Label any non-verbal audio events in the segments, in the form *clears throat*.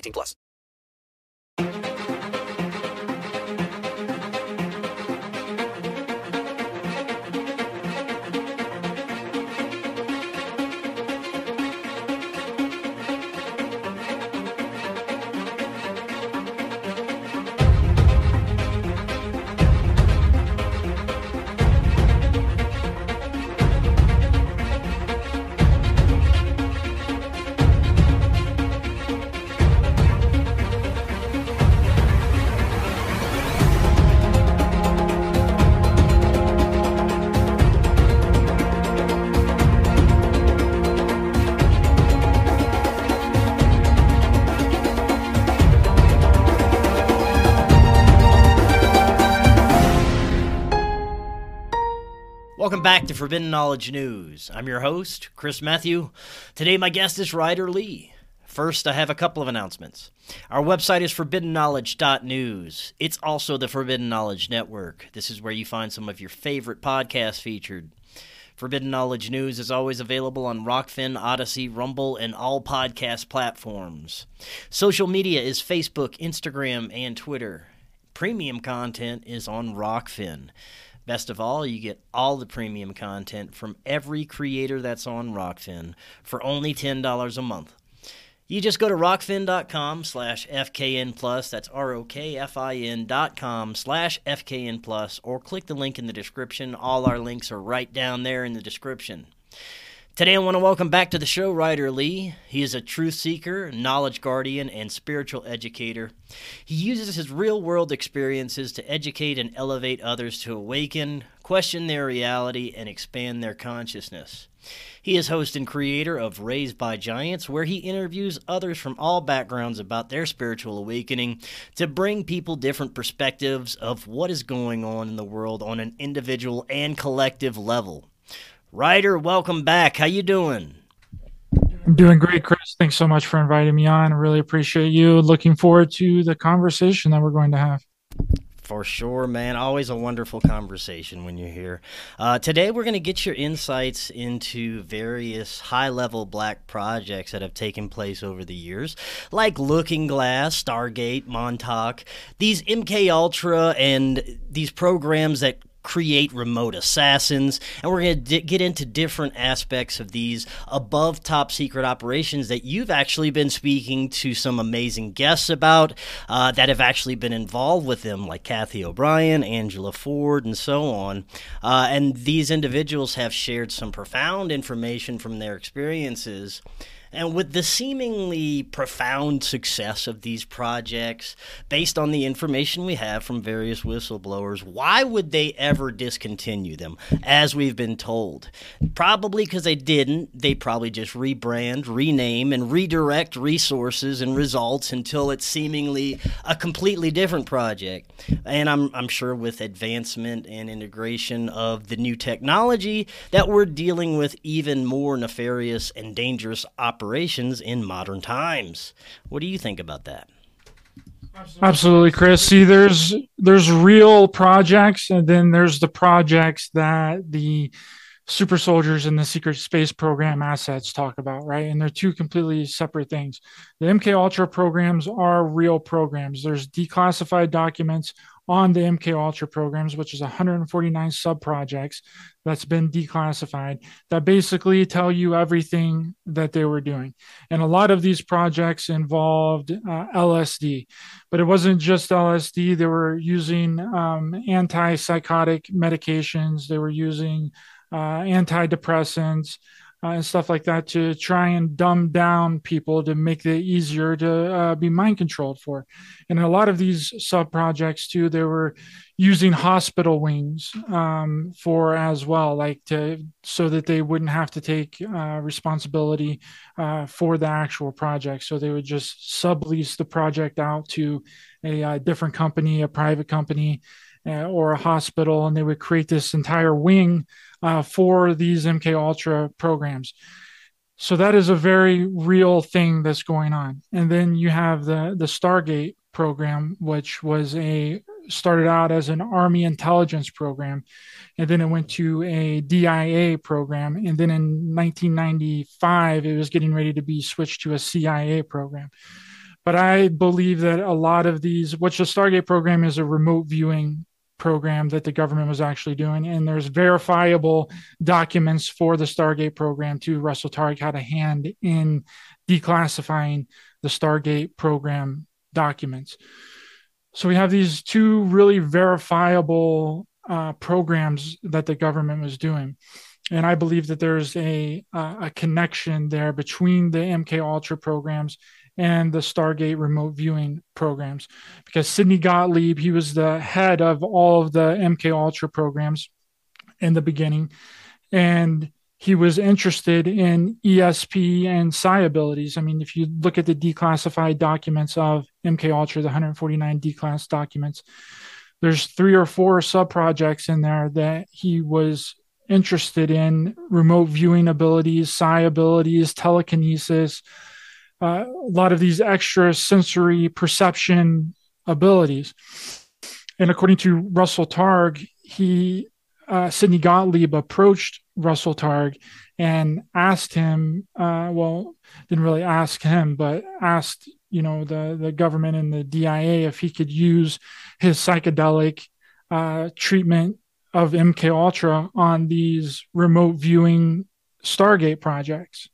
18 plus. Back to Forbidden Knowledge News. I'm your host, Chris Matthew. Today, my guest is Ryder Lee. First, I have a couple of announcements. Our website is forbiddenknowledge.news. It's also the Forbidden Knowledge Network. This is where you find some of your favorite podcasts featured. Forbidden Knowledge News is always available on Rokfin, Odysee, Rumble, and all podcast platforms. Social media is Facebook, Instagram, and Twitter. Premium content is on Rokfin. Best of all, you get all the premium content from every creator that's on Rokfin for only $10 a month. You just go to rokfin.com slash FKN plus, that's R-O-K-F-I-N dot com slash FKN plus, or click the link in the description. All our links are right down there in the description. Today, I want to welcome back to the show Ryder Lee. He is a truth seeker, knowledge guardian, and spiritual educator. He uses his real world experiences to educate and elevate others to awaken, question their reality, and expand their consciousness. He is host and creator of Raised by Giants, where he interviews others from all backgrounds about their spiritual awakening to bring people different perspectives of what is going on in the world on an individual and collective level. Ryder, welcome back. How you doing? I'm doing great, Chris. Thanks so much for inviting me on. I really appreciate you. Looking forward to the conversation that we're going to have. For sure, man. Always a wonderful conversation when you're here. Uh, today, we're going to get your insights into various high level black projects that have taken place over the years, like Looking Glass, Stargate, Montauk, these MK Ultra, and these programs that create remote assassins. And we're going to get into different aspects of these above top secret operations that you've actually been speaking to some amazing guests about uh, that have actually been involved with them like Cathy O'Brien angela ford and so on. Uh, and these individuals have shared some profound information from their experiences and with the seemingly profound success of these projects, based on the information we have from various whistleblowers, why would they ever discontinue them, as we've been told? Probably because they didn't. They probably just rebrand, rename, and redirect resources and results until it's seemingly a completely different project. And I'm, I'm sure with advancement and integration of the new technology, that we're dealing with even more nefarious and dangerous operations operations in modern times. What do you think about that? Absolutely, Chris. See, there's there's real projects, and then there's the projects that the super soldiers and the secret space program assets talk about right? And they're two completely separate things. The mk ultra programs are real programs. There's declassified documents on the mk ultra programs which is 149 sub projects that's been declassified that basically tell you everything that they were doing. And a lot of these projects involved uh, lsd but it wasn't just lsd they were using um, antipsychotic medications. They were using antidepressants, uh, and stuff like that to try and dumb down people to make it easier to uh, be mind controlled for. And a lot of these sub projects too, they were using hospital wings um, for as well, like to so that they wouldn't have to take uh, responsibility uh, for the actual project. So they would just sublease the project out to a, a uh, different company, a private company, uh, or a hospital, and they would create this entire wing uh, for these MK Ultra programs. So that is a very real thing that's going on. And then you have the the Stargate program, which was a started out as an Army intelligence program, and then it went to a DIA program, and then in 1995 it was getting ready to be switched to a CIA program. But I believe that a lot of these, which the Stargate program is a remote viewing program that the government was actually doing. And there's verifiable documents for the Stargate program too. Russell Targ had a hand in declassifying the Stargate program documents. So we have these two really verifiable uh, programs that the government was doing. And I believe that there's a, a connection there between the MK Ultra programs and the Stargate remote viewing programs because Sidney Gottlieb, he was the head of all of the MK Ultra programs in the beginning. And he was interested in ESP and psi abilities. I mean, if you look at the declassified documents of MK Ultra, the 149 declass documents, there's three or four sub projects in there that he was interested in remote viewing abilities, psi abilities, telekinesis, uh, a lot of these extra sensory perception abilities. And according to Russell Targ, he uh, Sidney Gottlieb approached Russell Targ and asked him, uh, well, didn't really ask him, but asked, you know, the, the government and the DIA if he could use his psychedelic uh, treatment of MK Ultra on these remote viewing Stargate projects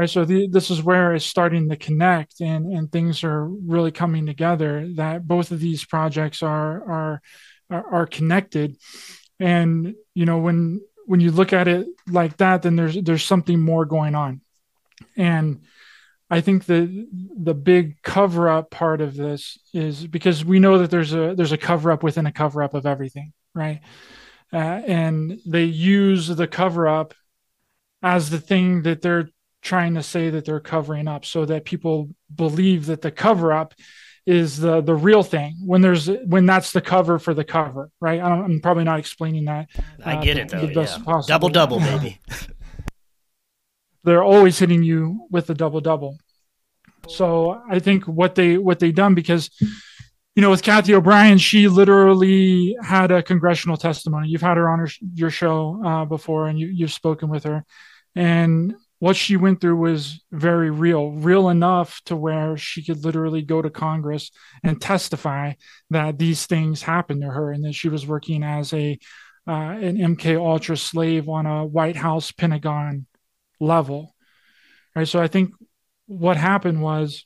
right so the, this is where it's starting to connect and and things are really coming together that both of these projects are are are, connected. And you know when when you look at it like that then there's there's something more going on. And i think the the big cover up part of this is because we know that there's a there's a cover up within a cover up of everything right? Uh, and they use the cover up as the thing that they're trying to say that they're covering up so that people believe that the cover up is the the real thing when there's when that's the cover for the cover right? I am probably not explaining that i uh, get it though yeah. double double baby. *laughs* They're always hitting you with the double double. So i think what they what they done because you know with Cathy O'Brien she literally had a congressional testimony. You've had her on her, your show uh, before and you, you've spoken with her. And what she went through was very real, real enough to where she could literally go to Congress and testify that these things happened to her and that she was working as a uh, an MK Ultra slave on a White House Pentagon level. Right. So I think what happened was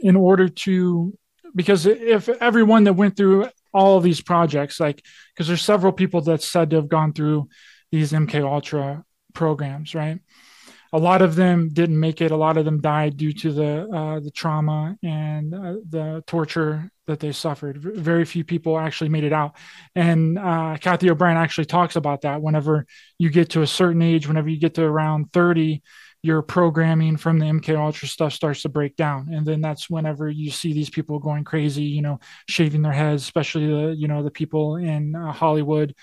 in order to because if everyone that went through all of these projects, like because there's several people that said to have gone through these MK Ultra programs, right? A lot of them didn't make it. A lot of them died due to the uh, the trauma and uh, the torture that they suffered. Very few people actually made it out. And uh, Cathy O'Brien actually talks about that. Whenever you get to a certain age, whenever you get to around thirty, your programming from the MK Ultra stuff starts to break down, and then that's whenever you see these people going crazy. You know, shaving their heads, especially the you know the people in uh, Hollywood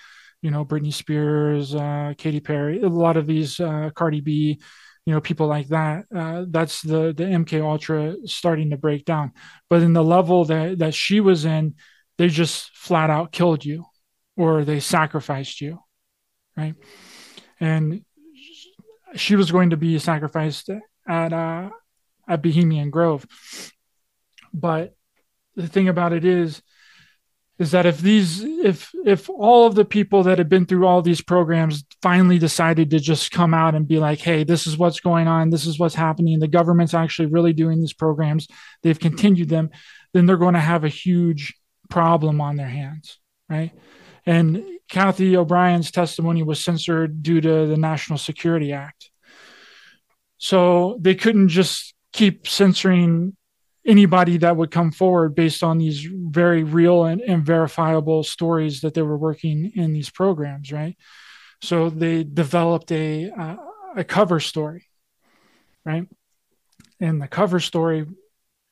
you know, Britney Spears, uh, Katy Perry, a lot of these, uh, Cardi B, you know, people like that. Uh, that's the the MK Ultra starting to break down. But in the level that that she was in, they just flat out killed you, or they sacrificed you, right? And she was going to be sacrificed at uh, at Bohemian Grove. But the thing about it is, is that if these if if all of the people that have been through all these programs finally decided to just come out and be like hey this is what's going on this is what's happening the government's actually really doing these programs they've continued them then they're going to have a huge problem on their hands right? And Cathy O'Brien's testimony was censored due to the national security act. So they couldn't just keep censoring anybody that would come forward based on these very real and, and verifiable stories that they were working in these programs, right? So they developed a uh, a cover story, right? And the cover story,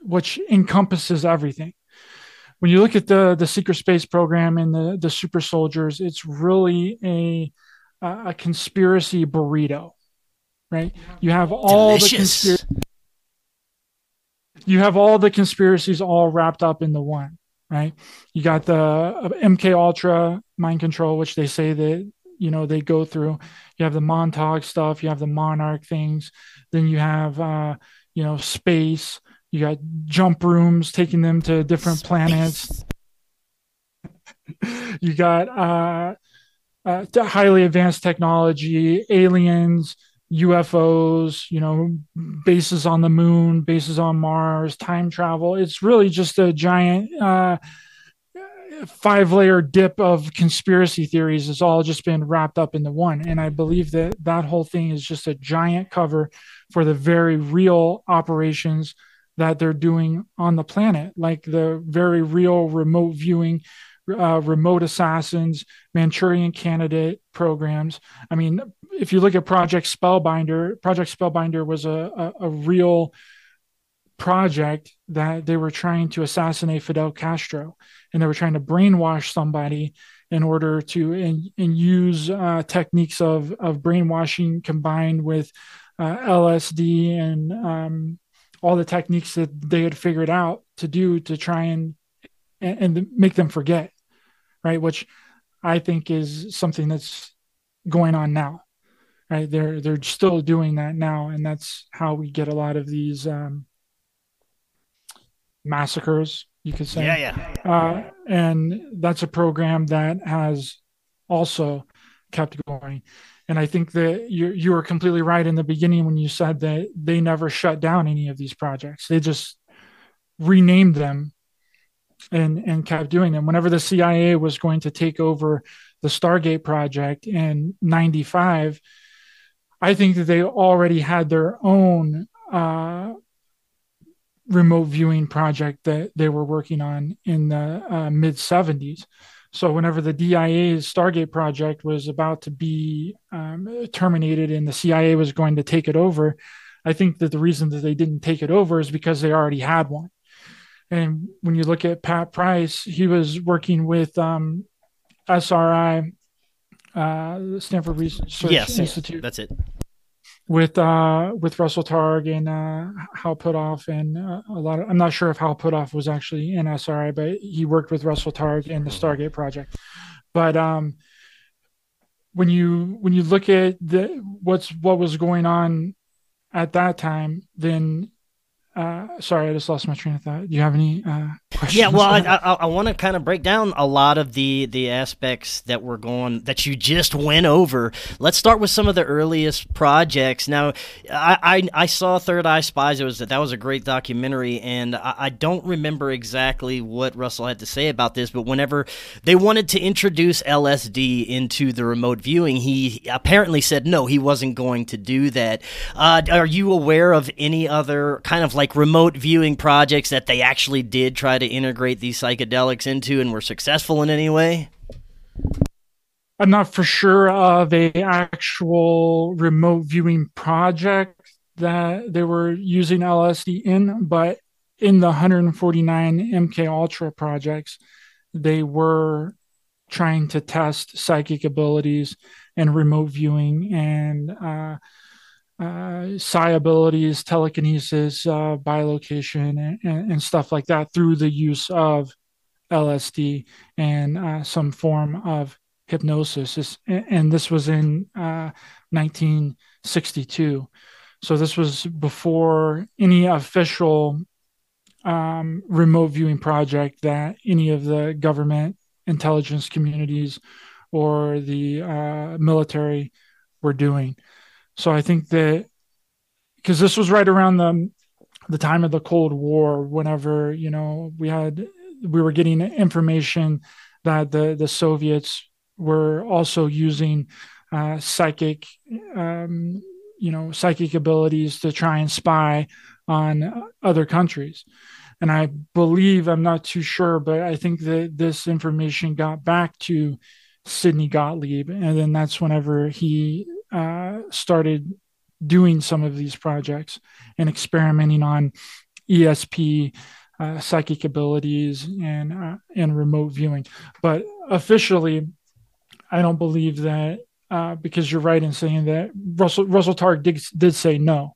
which encompasses everything. When you look at the the secret space program and the the super soldiers, it's really a a conspiracy burrito, right? You have all Delicious. the conspiracy you have all the conspiracies all wrapped up into one, right? You got the uh, MK Ultra mind control, which they say that you know they go through. You have the Montauk stuff. You have the Monarch things. Then you have uh, you know space. You got jump rooms taking them to different space. planets. you got uh, uh, highly advanced technology, aliens UFOs, you know, bases on the moon, bases on Mars, time travel. It's really just a giant uh, five layer dip of conspiracy theories. It's all just been wrapped up into one. And I believe that that whole thing is just a giant cover for the very real operations that they're doing on the planet, like the very real remote viewing uh, remote assassins, Manchurian candidate programs. I mean, if you look at Project Spellbinder, Project Spellbinder was a, a, a real project that they were trying to assassinate Fidel Castro, and they were trying to brainwash somebody in order to and, and use uh, techniques of of brainwashing combined with uh, LSD and um, all the techniques that they had figured out to do to try and and, and make them forget, right? Which I think is something that's going on now right? They're they're still doing that now and that's how we get a lot of these um, massacres you could say. Yeah yeah. Uh, and that's a program that has also kept going. And i think that you you were completely right in the beginning when you said that they never shut down any of these projects. They just renamed them and and kept doing them whenever the cia was going to take over the stargate project in 95 I think that they already had their own uh, remote viewing project that they were working on in the uh, mid 70s. So, whenever the DIA's Stargate project was about to be um, terminated and the CIA was going to take it over, I think that the reason that they didn't take it over is because they already had one. And when you look at Pat Price, he was working with um, SRI, uh, Stanford Research yes, Institute. That's it with uh with Russell Targ and uh Hal Puthoff and uh, a lot of I'm not sure if Hal Puthoff was actually in SRI, but he worked with Russell Targ in the Stargate project. But um when you when you look at the what's what was going on at that time, then uh, sorry, I just lost my train of thought. Do you have any uh, questions? Yeah, well, I, I, I want to kind of break down a lot of the the aspects that we're going that you just went over. Let's start with some of the earliest projects. Now, I I, I saw Third Eye Spies. It was that was a great documentary, and I, I don't remember exactly what Russell had to say about this, but whenever they wanted to introduce LSD into the remote viewing, he apparently said no, he wasn't going to do that. Uh, are you aware of any other kind of like like remote viewing projects that they actually did try to integrate these psychedelics into and were successful in any way? I'm not for sure of a actual remote viewing project that they were using LSD in, but in the 149 MK Ultra projects, they were trying to test psychic abilities and remote viewing and uh, uh, psi abilities, telekinesis, uh, bilocation, and, and, stuff like that through the use of LSD and uh, some form of hypnosis. And this was in uh, 1962. So this was before any official um, remote viewing project that any of the government intelligence communities or the uh, military were doing. So I think that because this was right around the the time of the Cold War, whenever you know we had we were getting information that the the Soviets were also using uh, psychic, um, you know, psychic abilities to try and spy on other countries. And I believe I'm not too sure, but I think that this information got back to Sidney Gottlieb, and then that's whenever he uh, started doing some of these projects and experimenting on ESP, uh, psychic abilities, and uh, and remote viewing. But officially, I don't believe that uh, because you're right in saying that Russell Russell Targ did, did say no.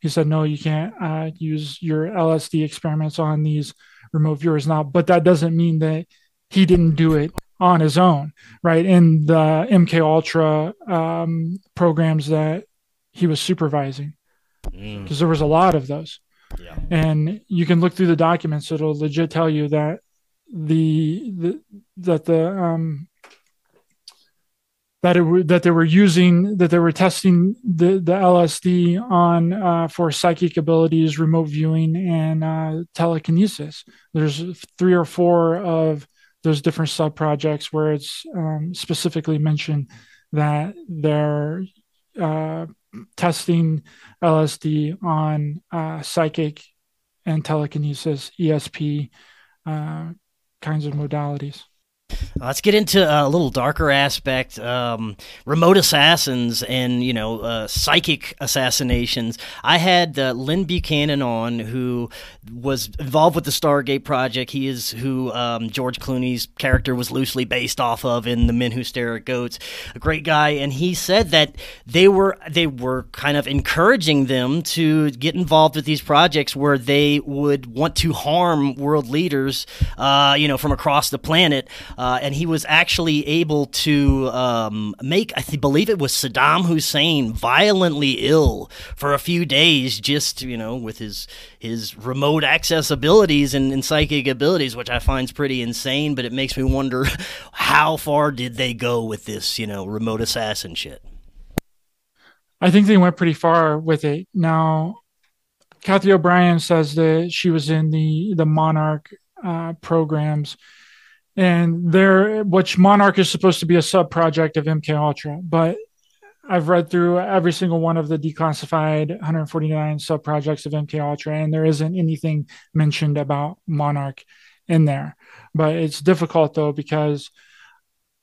He said no, you can't uh, use your LSD experiments on these remote viewers now. But that doesn't mean that he didn't do it on his own, right? In the MK Ultra um, programs that he was supervising, because mm. there was a lot of those. Yeah. And you can look through the documents; it'll legit tell you that the, the that the um, that it that they were using that they were testing the the LSD on uh, for psychic abilities, remote viewing, and uh, telekinesis. There's three or four of those different sub projects where it's um, specifically mentioned that they're uh, testing LSD on uh, psychic and telekinesis, ESP kinds of modalities. Let's get into a little darker aspect, um, remote assassins and you know uh, psychic assassinations. I had uh, Lyn Buchanan on, who was involved with the Stargate project. He is who um, George Clooney's character was loosely based off of in The Men Who Stare at Goats. A great guy, and he said that they were they were kind of encouraging them to get involved with these projects where they would want to harm world leaders, uh, you know, from across the planet. Uh, and he was actually able to um, make, I believe it was Saddam Hussein, violently ill for a few days, just you know, with his his remote access abilities and, and psychic abilities, which I find pretty insane. But it makes me wonder *laughs* how far did they go with this, you know, remote assassin shit. I think they went pretty far with it. Now, Cathy O'Brien says that she was in the the Monarch uh, programs and there which monarch is supposed to be a sub project of mk ultra but i've read through every single one of the declassified 149 sub projects of mk ultra and there isn't anything mentioned about monarch in there. But it's difficult though because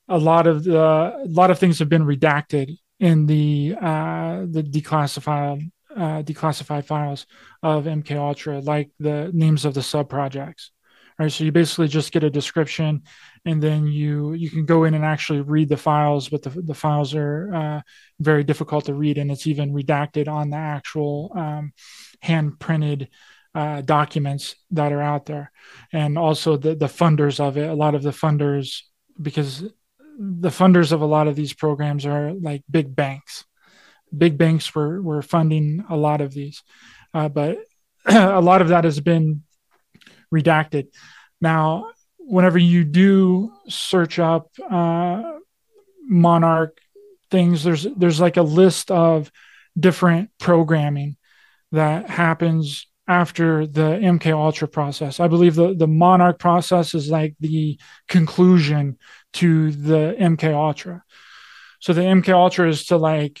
a lot of the a lot of things have been redacted in the uh, the declassified uh, declassified files of mk ultra like the names of the sub projects right so you basically just get a description and then you you can go in and actually read the files but the, the files are uh, very difficult to read and it's even redacted on the actual um, hand printed uh, documents that are out there. And also the the funders of it a lot of the funders because the funders of a lot of these programs are like big banks. Big banks were were funding a lot of these uh, but *clears throat* a lot of that has been redacted. Now, whenever you do search up uh, Monarch things, there's there's like a list of different programming that happens after the MK Ultra process. I believe the, the Monarch process is like the conclusion to the MK Ultra. So the MK Ultra is to like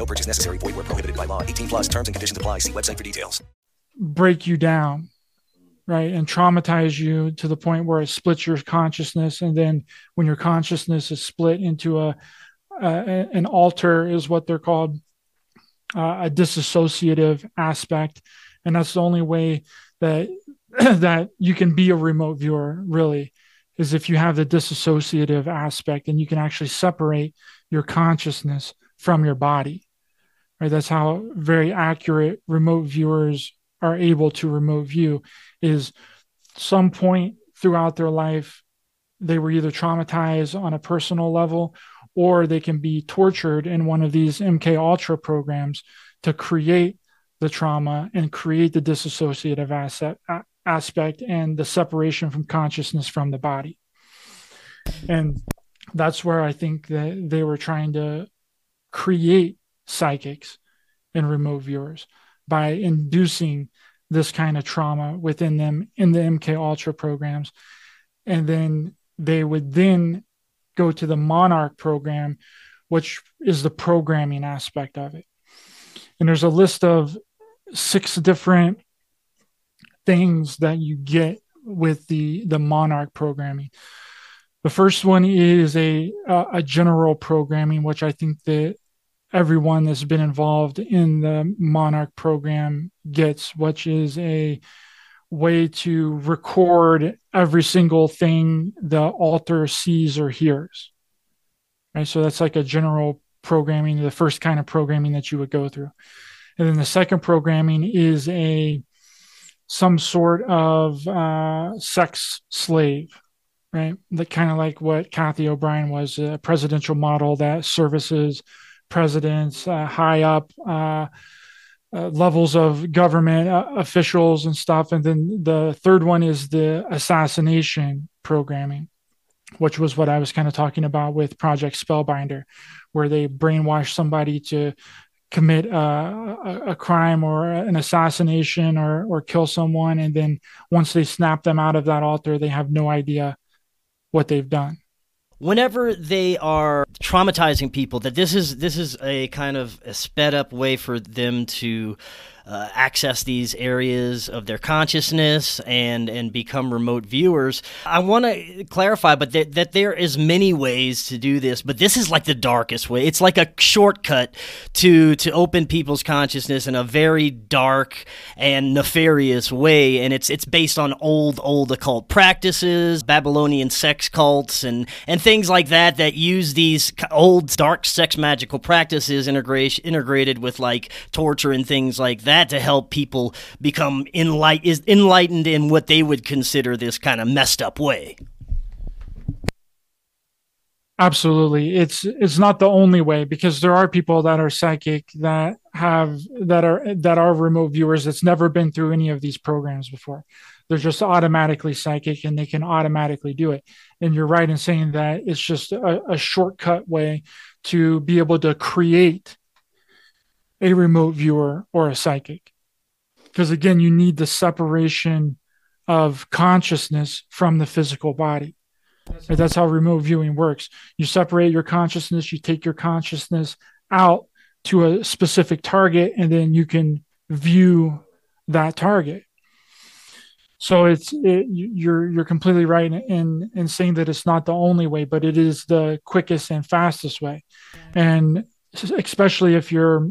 No purchase necessary. Void where prohibited by law. 18 plus terms and conditions apply. See website for details. Break you down, right? And traumatize you to the point where it splits your consciousness. And then when your consciousness is split into a, uh, an alter is what they're called uh, a disassociative aspect, and that's the only way that *clears throat* that you can be a remote viewer. Really, is if you have the disassociative aspect and you can actually separate your consciousness from your body. Right, that's how very accurate remote viewers are able to remote view. Is some point throughout their life they were either traumatized on a personal level or they can be tortured in one of these MK Ultra programs to create the trauma and create the dissociative asset, aspect and the separation from consciousness from the body. And that's where I think that they were trying to create psychics and remote viewers by inducing this kind of trauma within them in the MK Ultra programs. And then they would then go to the Monarch program, which is the programming aspect of it. And there's a list of six different things that you get with the the Monarch programming. The first one is a a general programming, which I think that everyone that's been involved in the Monarch program gets, which is a way to record every single thing the alter sees or hears. Right. So that's like a general programming, the first kind of programming that you would go through. And then the second programming is a some sort of uh, sex slave, right? That kind of like what Cathy O'Brien was, a presidential model that services presidents uh, high up uh, uh, levels of government uh, officials and stuff. And then the third one is the assassination programming, which was what I was kind of talking about with Project Spellbinder, where they brainwash somebody to commit uh, a, a, crime or an assassination or, or kill someone. And then once they snap them out of that alter, they have no idea what they've done whenever they are traumatizing people that this is this is a kind of a sped up way for them to uh, access these areas of their consciousness and and become remote viewers. I want to clarify, but that, that there is many ways to do this, but this is like the darkest way. It's like a shortcut to to open people's consciousness in a very dark and nefarious way, and it's it's based on old old occult practices, Babylonian sex cults, and and things like that that use these old dark sex magical practices integration integrated with like torture and things like that that to help people become enlight- is enlightened in what they would consider this kind of messed up way. Absolutely. It's it's not the only way because there are people that are psychic that have that are that are remote viewers that's never been through any of these programs before. They're just automatically psychic and they can automatically do it. And you're right in saying that it's just a, a shortcut way to be able to create a remote viewer or a psychic. Because again, you need the separation of consciousness from the physical body. Right? That's how remote viewing works. You separate your consciousness, you take your consciousness out to a specific target, and then you can view that target. So it's it, you're you're completely right in in saying that it's not the only way, but it is the quickest and fastest way, and especially if you're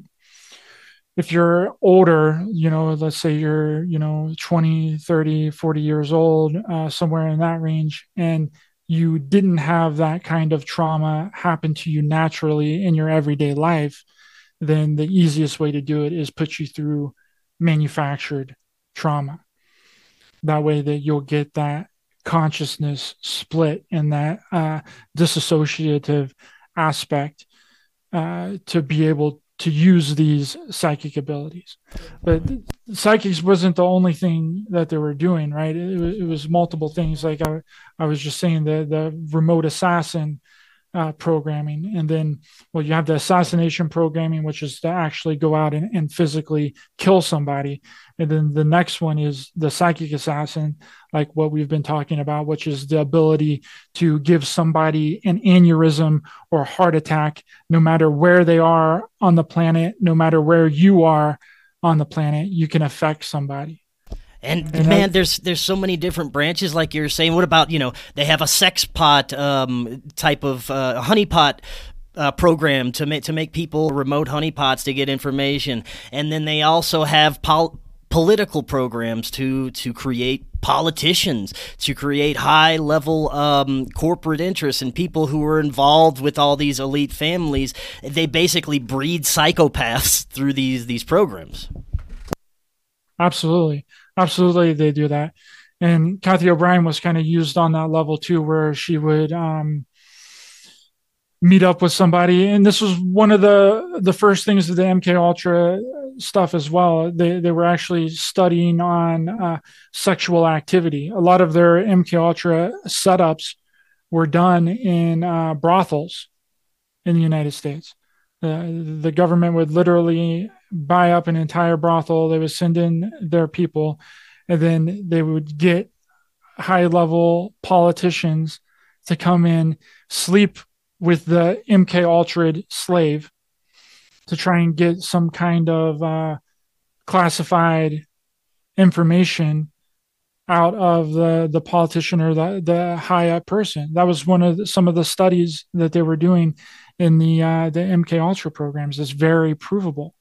if you're older, you know, let's say you're, you know, 20, 30, 40 years old, uh, somewhere in that range, and you didn't have that kind of trauma happen to you naturally in your everyday life, then the easiest way to do it is put you through manufactured trauma. That way that you'll get that consciousness split and that uh, disassociative aspect uh, to be able to use these psychic abilities. But psychics wasn't the only thing that they were doing, right? It, it was multiple things. Like I, I was just saying, the the remote assassin uh, programming. And then, well, you have the assassination programming, which is to actually go out and, and physically kill somebody. And then the next one is the psychic assassin, like what we've been talking about, which is the ability to give somebody an aneurysm or heart attack, no matter where they are on the planet, no matter where you are on the planet, you can affect somebody. And, man, there's there's so many different branches, like you're saying. What about you know they have a sex pot um, type of uh, honeypot uh, program to make to make people remote honeypots to get information, and then they also have pol- political programs to to create politicians to create high level um, corporate interests and people who are involved with all these elite families. They basically breed psychopaths *laughs* through these these programs. Absolutely absolutely they do that. And Cathy O'Brien was kind of used on that level too where she would um, meet up with somebody. And this was one of the the first things of the mk ultra stuff as well. They they were actually studying on uh, sexual activity. A lot of their mk ultra setups were done in uh, brothels in the united states. The government would literally buy up an entire brothel they would send in their people and then they would get high level politicians to come in sleep with the MK Ultra slave to try and get some kind of uh, classified information out of the the politician or the the high up person. That was one of the, some of the studies that they were doing in the uh, the MK Ultra programs. It's very provable.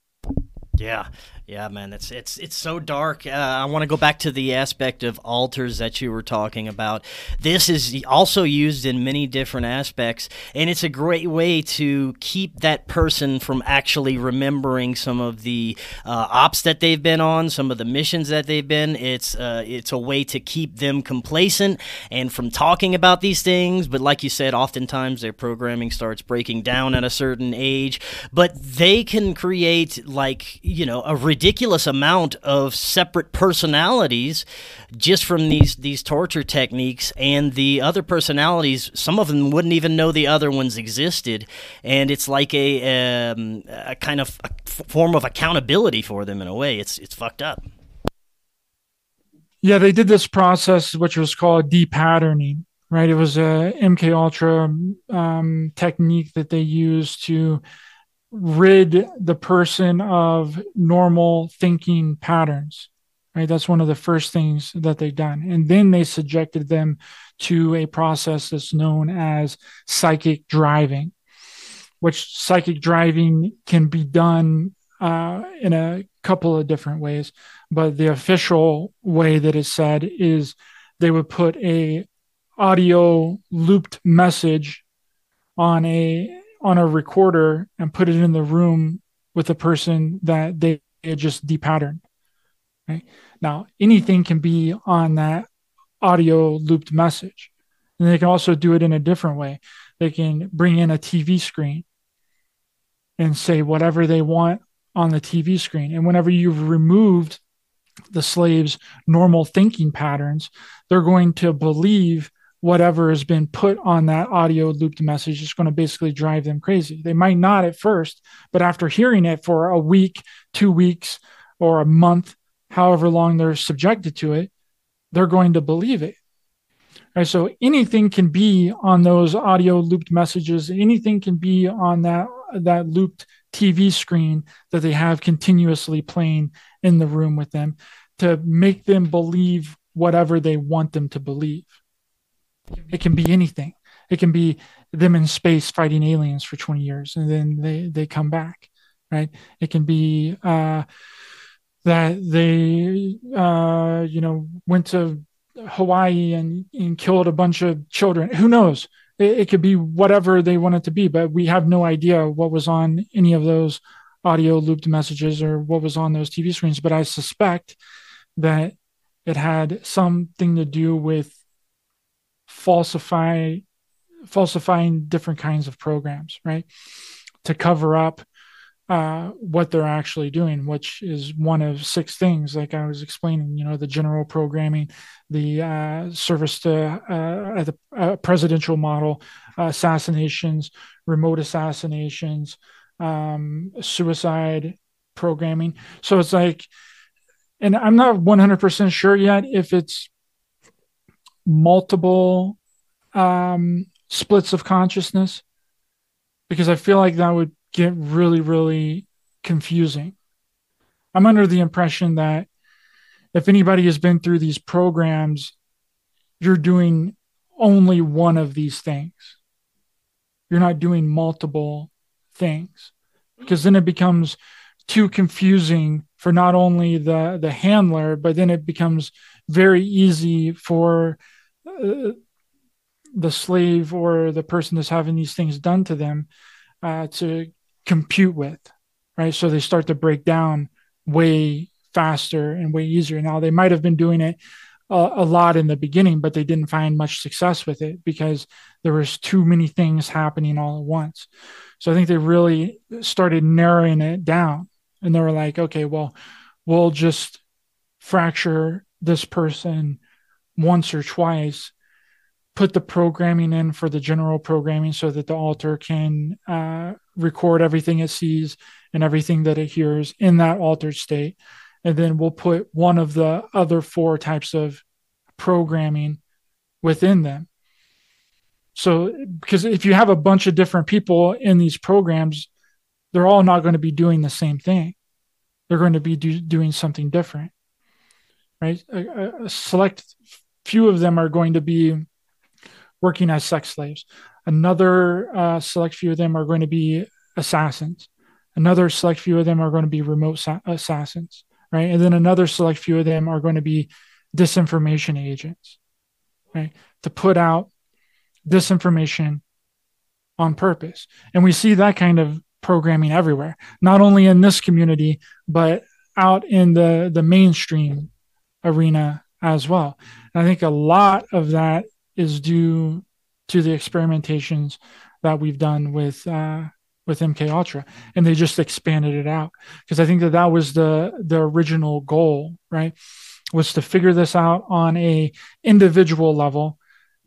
Yeah, yeah, man, it's it's it's so dark. Uh, I want to go back to the aspect of alters that you were talking about. This is also used in many different aspects, and it's a great way to keep that person from actually remembering some of the uh, ops that they've been on, some of the missions that they've been. It's uh, it's a way to keep them complacent and from talking about these things. But like you said, oftentimes their programming starts breaking down at a certain age. But they can create like you know a ridiculous amount of separate personalities just from these these torture techniques and the other personalities some of them wouldn't even know the other ones existed and it's like a, um, a kind of form of accountability for them in a way. It's it's fucked up. Yeah they did this process which was called depatterning right? It was a mk ultra um, technique that they used to rid the person of normal thinking patterns right? That's one of the first things that they've done. And then they subjected them to a process that's known as psychic driving which psychic driving can be done uh, in a couple of different ways but the official way that is said is they would put a audio looped message on a on a recorder and put it in the room with the person that they just depatterned. Right now, anything can be on that audio looped message, and they can also do it in a different way. They can bring in a TV screen and say whatever they want on the TV screen, and whenever you've removed the slave's normal thinking patterns, they're going to believe whatever has been put on that audio looped message is going to basically drive them crazy. They might not at first, but after hearing it for a week, two weeks, or a month, however long they're subjected to it, they're going to believe it. Right, so anything can be on those audio looped messages. Anything can be on that that looped TV screen that they have continuously playing in the room with them to make them believe whatever they want them to believe. It can be anything. It can be them in space fighting aliens for 20 years and then they, they come back, right? It can be uh, that they, uh, you know, went to Hawaii and, and killed a bunch of children. Who knows? It, it could be whatever they want it to be, but we have no idea what was on any of those audio looped messages or what was on those TV screens. But I suspect that it had something to do with falsify falsifying different kinds of programs, right? To cover up uh, what they're actually doing, which is one of six things, like I was explaining, you know, the general programming, the uh, service to uh, the uh, presidential model, assassinations, remote assassinations, um, suicide programming. So it's like, and I'm not 100% sure yet if it's multiple um, splits of consciousness because I feel like that would get really, really confusing. I'm under the impression that if anybody has been through these programs, you're doing only one of these things. you're not doing multiple things because then it becomes too confusing for not only the the handler but then it becomes very easy for uh, the slave or the person that's having these things done to them uh, to compute with right? So they start to break down way faster and way easier. Now they might have been doing it a, a lot in the beginning but they didn't find much success with it because there was too many things happening all at once. So i think they really started narrowing it down and they were like okay well we'll just fracture this person once or twice put the programming in for the general programming so that the alter can uh, record everything it sees and everything that it hears in that altered state. And then we'll put one of the other four types of programming within them. So because if you have a bunch of different people in these programs they're all not going to be doing the same thing. They're going to be do, doing something different right? A, a select few of them are going to be working as sex slaves. Another uh, select few of them are going to be assassins. Another select few of them are going to be remote sa- assassins right? And then another select few of them are going to be disinformation agents right? To put out disinformation on purpose. And we see that kind of programming everywhere, not only in this community, but out in the, the mainstream arena as well. And I think a lot of that is due to the experimentations that we've done with uh, with MK Ultra, and they just expanded it out because I think that that was the the original goal, right? Was to figure this out on a individual level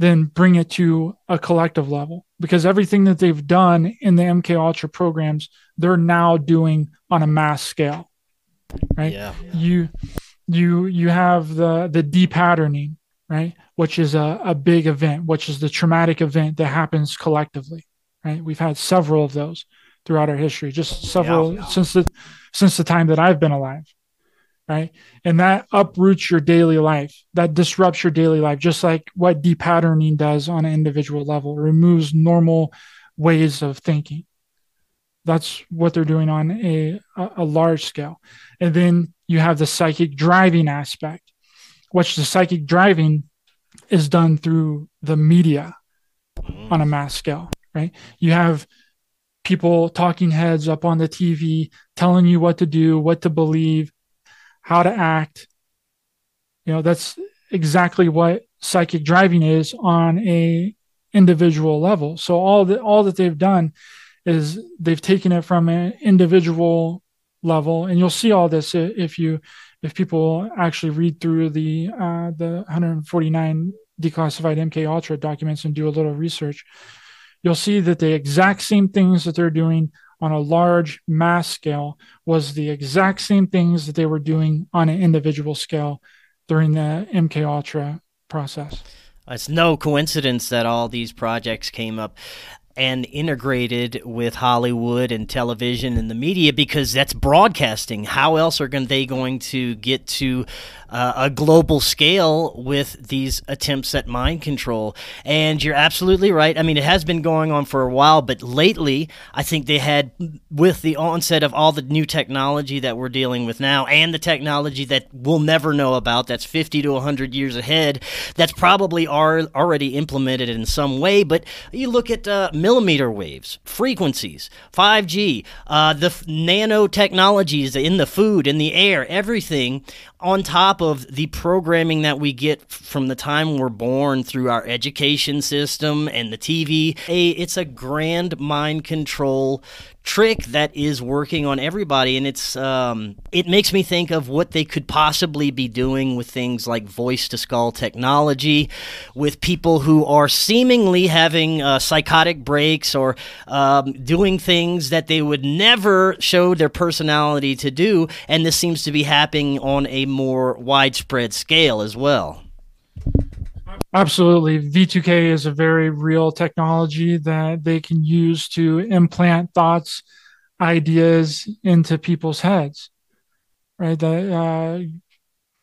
then bring it to a collective level because everything that they've done in the MK Ultra programs, they're now doing on a mass scale. Right? Yeah. You you you have the the depatterning, right? Which is a, a big event, which is the traumatic event that happens collectively. Right. We've had several of those throughout our history, just several Yeah. since the since the time that I've been alive right? And that uproots your daily life. That disrupts your daily life, just like what depatterning does on an individual level. It removes normal ways of thinking. That's what they're doing on a, a large scale. And then you have the psychic driving aspect, which the psychic driving is done through the media on a mass scale, right? You have people talking heads up on the TV telling you what to do, what to believe, how to act. You know, that's exactly what psychic driving is on a individual level. So all that all that they've done is they've taken it from an individual level, and you'll see all this if you if people actually read through the uh, the 149 declassified MK Ultra documents and do a little research. You'll see that the exact same things that they're doing on a large mass scale was the exact same things that they were doing on an individual scale during the MK Ultra process. It's no coincidence that all these projects came up and integrated with Hollywood and television and the media because that's broadcasting. How else are they going to get to uh, a global scale with these attempts at mind control? And you're absolutely right. I mean, it has been going on for a while, but lately, I think they had, with the onset of all the new technology that we're dealing with now and the technology that we'll never know about, that's 50 to 100 years ahead, that's probably are already implemented in some way. But you look at uh, millimeter waves, frequencies, 5G, uh, the f- nanotechnologies in the food, in the air, everything on top of the programming that we get from the time we're born through our education system and the TV. A, it's a grand mind control trick that is working on everybody and it's um, it makes me think of what they could possibly be doing with things like voice to skull technology with people who are seemingly having uh, psychotic breaks or um, doing things that they would never show their personality to do and this seems to be happening on a more widespread scale as well Absolutely. V2K is a very real technology that they can use to implant thoughts, ideas into people's heads. Right? That uh,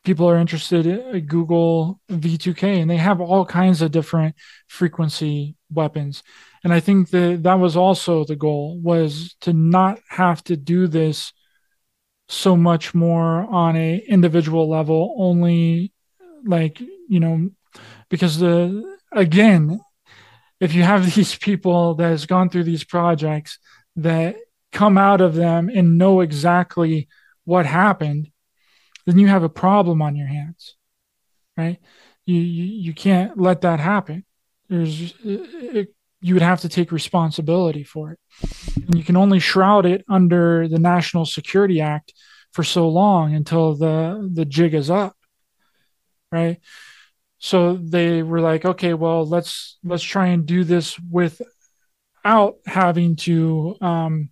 people are interested in Google V2K and they have all kinds of different frequency weapons. And I think that that was also the goal was to not have to do this so much more on a individual level, only like, you know, because the again, if you have *laughs* these people that has gone through these projects that come out of them and know exactly what happened, then you have a problem on your hands, right? You you, you can't let that happen. There's it, you would have to take responsibility for it, and you can only shroud it under the National Security Act for so long until the the jig is up, right? So they were like, okay, well let's let's try and do this without having to um,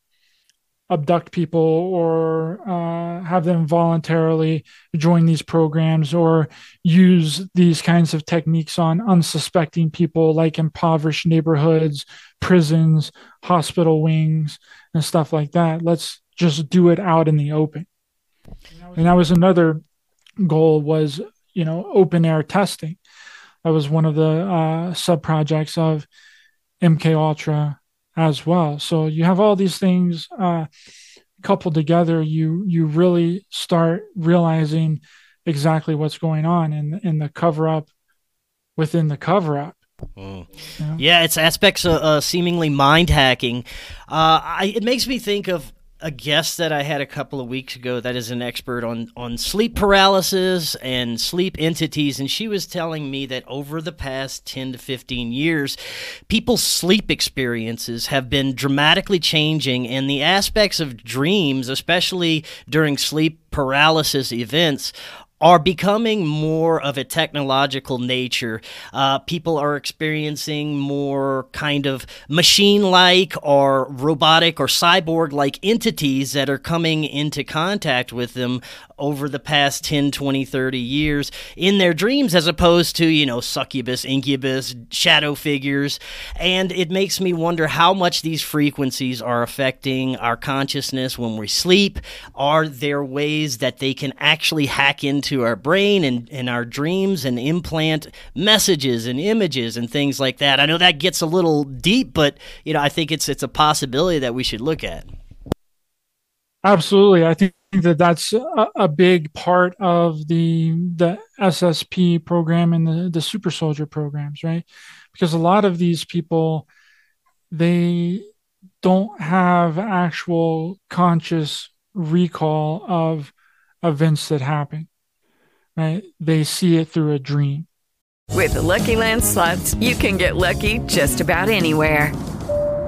abduct people or uh, have them voluntarily join these programs or use these kinds of techniques on unsuspecting people like impoverished neighborhoods prisons hospital wings and stuff like that. Let's just do it out in the open. And that was another goal was you know open air testing that was one of the uh, sub projects of mk ultra as well. So you have all these things uh, coupled together. You you really start realizing exactly what's going on in in the cover up within the cover up. Mm. Yeah. yeah. it's aspects of uh, seemingly mind hacking. Uh, I, it makes me think of a guest that I had a couple of weeks ago that is an expert on, on sleep paralysis and sleep entities. And she was telling me that over the past 10 to 15 years, people's sleep experiences have been dramatically changing, and the aspects of dreams, especially during sleep paralysis events, are becoming more of a technological nature. Uh, people are experiencing more kind of machine like or robotic or cyborg like entities that are coming into contact with them over the past 10, 20, 30 years in their dreams as opposed to, you know, succubus, incubus, shadow figures. And it makes me wonder how much these frequencies are affecting our consciousness when we sleep. Are there ways that they can actually hack into our brain and, and our dreams and implant messages and images and things like that? I know that gets a little deep, but, you know, I think it's, it's a possibility that we should look at. Absolutely. I think that that's a, a, big part of the the SSP program and the, the super soldier programs, right? Because a lot of these people they don't have actual conscious recall of events that happen. Right? They see it through a dream. With the Lucky Land slots, you can get lucky just about anywhere.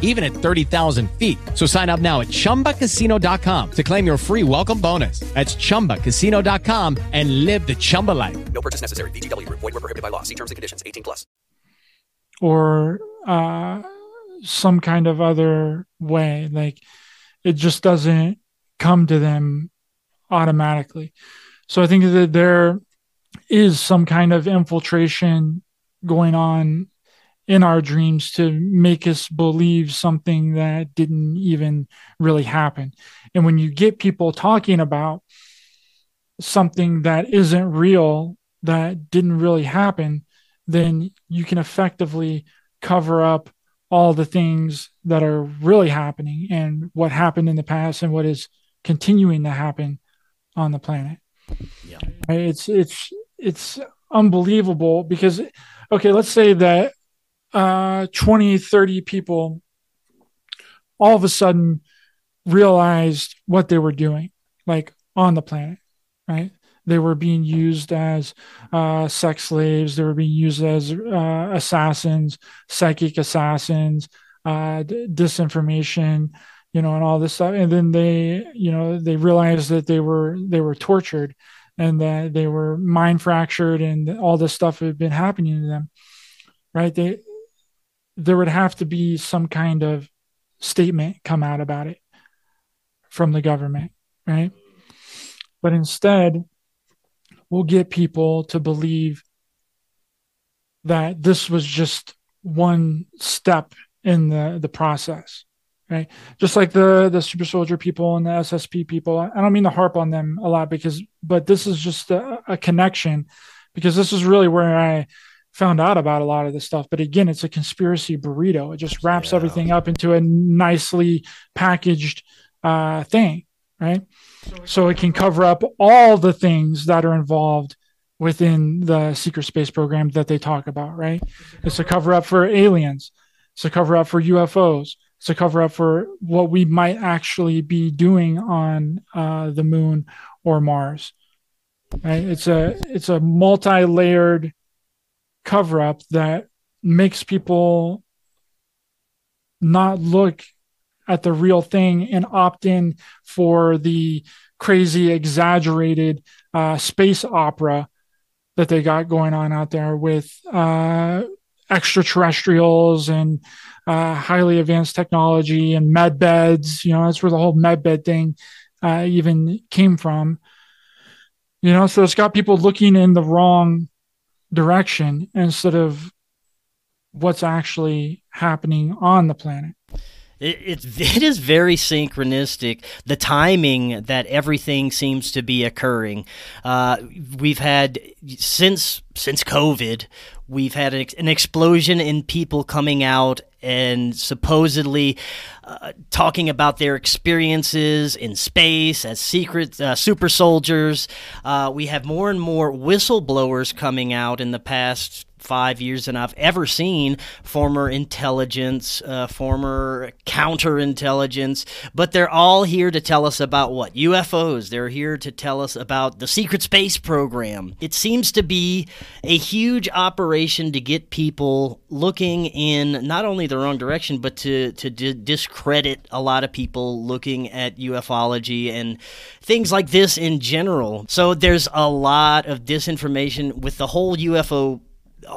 even at 30,000 feet. So sign up now at chumbacasino.com to claim your free welcome bonus. That's chumbacasino.com and live the Chumba life. No purchase necessary. VGW, void, were prohibited by law. See terms and conditions 18 plus. Or uh, some kind of other way. Like it just doesn't come to them automatically. So I think that there is some kind of infiltration going on in our dreams to make us believe something that didn't even really happen. And when you get people talking about something that isn't real, that didn't really happen, then you can effectively cover up all the things that are really happening and what happened in the past and what is continuing to happen on the planet. Yeah. It's it's it's unbelievable because okay, let's say that uh 20 30 people all of a sudden realized what they were doing like on the planet, right? They were being used as uh, sex slaves. They were being used as uh, assassins, psychic assassins, uh, d- disinformation, you know, and all this stuff. And then they, you know, they realized that they were they were tortured, and that they were mind fractured, and all this stuff had been happening to them. Right? They there would have to be some kind of statement come out about it from the government, right? But instead, we'll get people to believe that this was just one step in the the process right just like the the super soldier people and the ssp people i don't mean to harp on them a lot because but this is just a, a connection because this is really where i found out about a lot of this stuff but again it's a conspiracy burrito it just wraps yeah. everything up into a nicely packaged uh, thing right so it can cover up all the things that are involved within the secret space program that they talk about, right? It's a cover up for aliens. It's a cover up for UFOs. It's a cover up for what we might actually be doing on uh, the moon or Mars. Right? It's a it's a multi-layered cover up that makes people not look at the real thing and opt in for the crazy, exaggerated uh, space opera that they got going on out there with uh, extraterrestrials and uh, highly advanced technology and med beds. You know, that's where the whole med bed thing uh, even came from. You know, so it's got people looking in the wrong direction instead of what's actually happening on the planet. It, it's it is very synchronistic. The timing that everything seems to be occurring. Uh, we've had since since COVID, we've had an, an explosion in people coming out and supposedly uh, talking about their experiences in space as secret uh, super soldiers. Uh, we have more and more whistleblowers coming out in the past five years than I've ever seen former intelligence, uh, former counterintelligence, but they're all here to tell us about what? UFOs. They're here to tell us about the secret space program. It seems to be a huge operation to get people looking in not only the wrong direction, but to, to d- discredit a lot of people looking at ufology and things like this in general. So there's a lot of disinformation with the whole UFO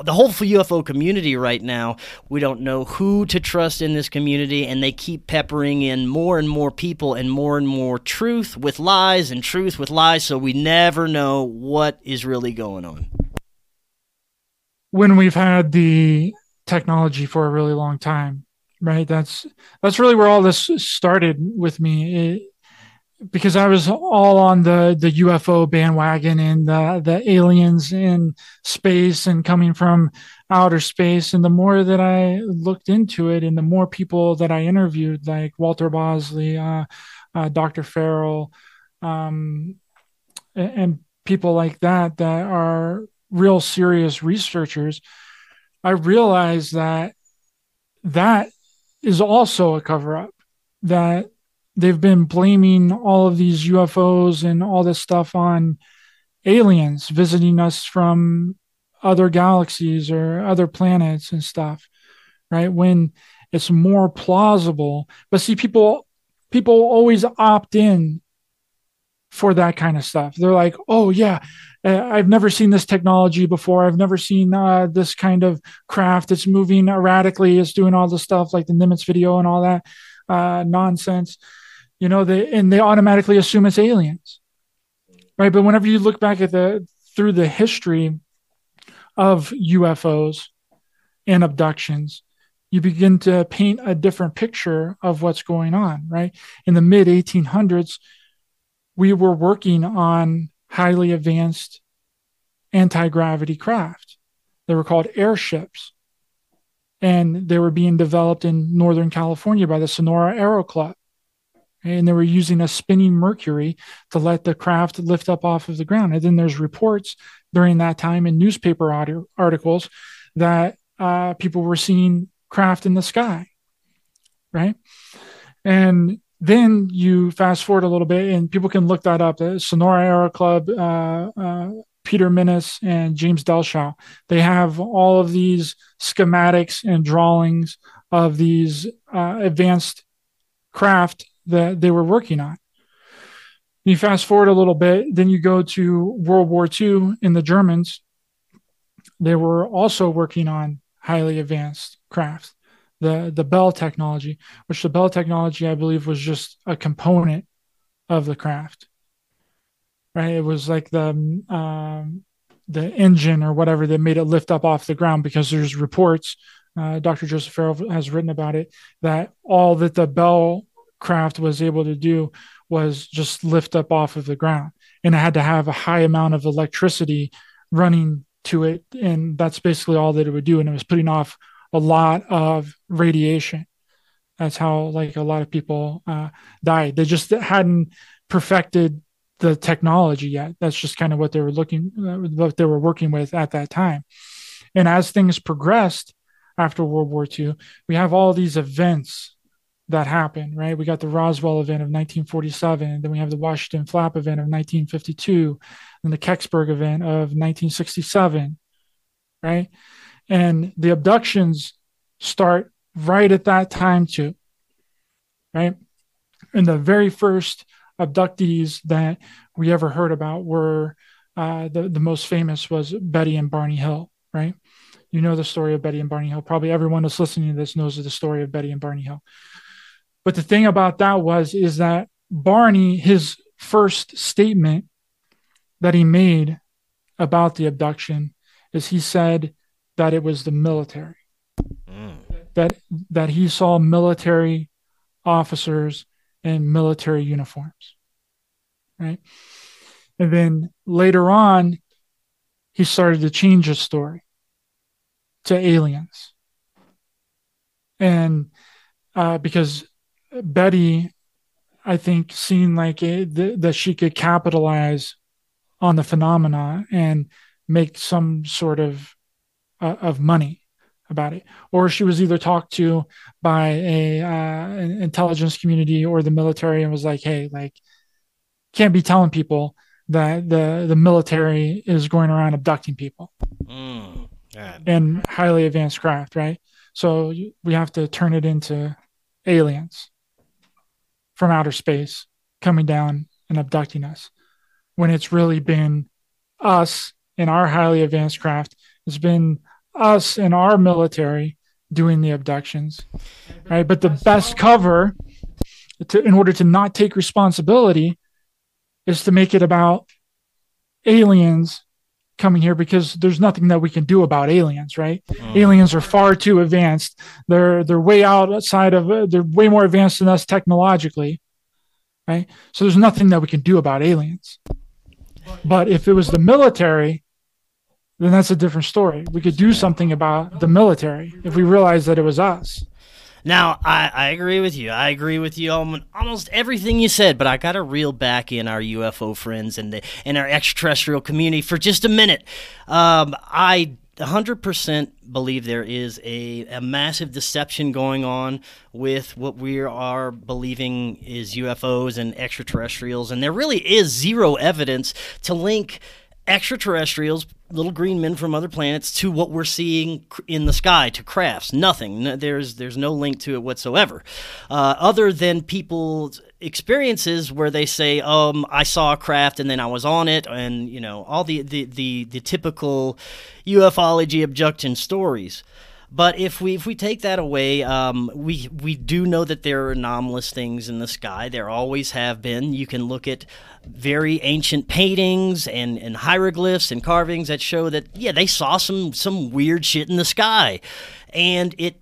the whole UFO community right now, we don't know who to trust in this community, and they keep peppering in more and more people and more and more truth with lies and truth with lies, so we never know what is really going on. When we've had the technology for a really long time, right? That's that's really where all this started with me. It, because I was all on the the UFO bandwagon and the the aliens in space and coming from outer space. And the more that I looked into it, and the more people that I interviewed, like Walter Bosley, uh, uh, Dr. Farrell, um, and, people like that that are real serious researchers, I realized that that is also a cover up. That they've been blaming all of these UFOs and all this stuff on aliens visiting us from other galaxies or other planets and stuff, right? When it's more plausible. But see, people people always opt in for that kind of stuff. They're like, "Oh yeah, I've never seen this technology before. I've never seen uh, this kind of craft. It's moving erratically. It's doing all the stuff like the Nimitz video and all that uh, nonsense." You know they and they automatically assume it's aliens right? But whenever you look back at the through the history of ufos and abductions you begin to paint a different picture of what's going on right? In the mid 1800s we were working on highly advanced anti-gravity craft. They were called airships. And they were being developed in northern california by the sonora aero club and they were using a spinning mercury to let the craft lift up off of the ground. And then there's reports during that time in newspaper articles that uh, people were seeing craft in the sky, right? And then you fast forward a little bit, and people can look that up. The Sonora Aero Club, uh, uh, Peter Mennis and James Dellschau. They have all of these schematics and drawings of these uh, advanced craft that they were working on. You fast forward a little bit, then you go to World War II in the Germans. They were also working on highly advanced crafts the the Bell technology, which the Bell technology I believe was just a component of the craft. Right, it was like the um, the engine or whatever that made it lift up off the ground because there's reports. Uh, Dr. Joseph Farrell has written about it that all that the Bell craft was able to do was just lift up off of the ground, and it had to have a high amount of electricity running to it, and that's basically all that it would do, and it was putting off a lot of radiation. That's how like a lot of people uh, died. They just hadn't perfected the technology yet. That's just kind of what they were looking, uh, what they were working with at that time. And as things progressed after World War II, we have all these events that happened, right? We got the Roswell event of 1947, then we have the Washington Flap event of 1952, and the Kecksburg event of 1967, right? And the abductions start right at that time, too. Right. And the very first abductees that we ever heard about were uh, the, the most famous was Betty and Barney Hill, right? You know the story of Betty and Barney Hill. Probably everyone that's listening to this knows the story of Betty and Barney Hill. But the thing about that was is that Barney, his first statement that he made about the abduction is he said that it was the military. Mm. That that he saw military officers in military uniforms. Right. And then later on, he started to change his story to aliens. And uh, because Betty, I think, seen like it, th- that she could capitalize on the phenomena and make some sort of uh, of money about it, or she was either talked to by a uh, an intelligence community or the military and was like, "Hey, like, can't be telling people that the the military is going around abducting people. Mm, and highly advanced craft, right? So we have to turn it into aliens from outer space coming down and abducting us when it's really been us in our highly advanced craft it's been us and our military doing the abductions, right? But the best cover to, in order to not take responsibility is to make it about aliens coming here because there's nothing that we can do about aliens, right? Mm. Aliens are far too advanced. They're they're way outside of they're way more advanced than us technologically, right? So there's nothing that we can do about aliens. But if it was the military then that's a different story. We could do something about the military if we realized that it was us. Now, I, I agree with you. I agree with you on almost everything you said, but I got to reel back in our UFO friends and the and our extraterrestrial community for just a minute. Um, I 100% believe there is a, a massive deception going on with what we are believing is UFOs and extraterrestrials, and there really is zero evidence to link extraterrestrials, little green men from other planets, to what we're seeing in the sky, to crafts. Nothing. There's there's no link to it whatsoever, uh, other than people's experiences where they say, "Um, I saw a craft and then I was on it," and you know all the the the, the typical ufology abduction stories. But if we if we take that away, um, we we do know that there are anomalous things in the sky. There always have been. You can look at very ancient paintings and, and hieroglyphs and carvings that show that yeah they saw some some weird shit in the sky, and it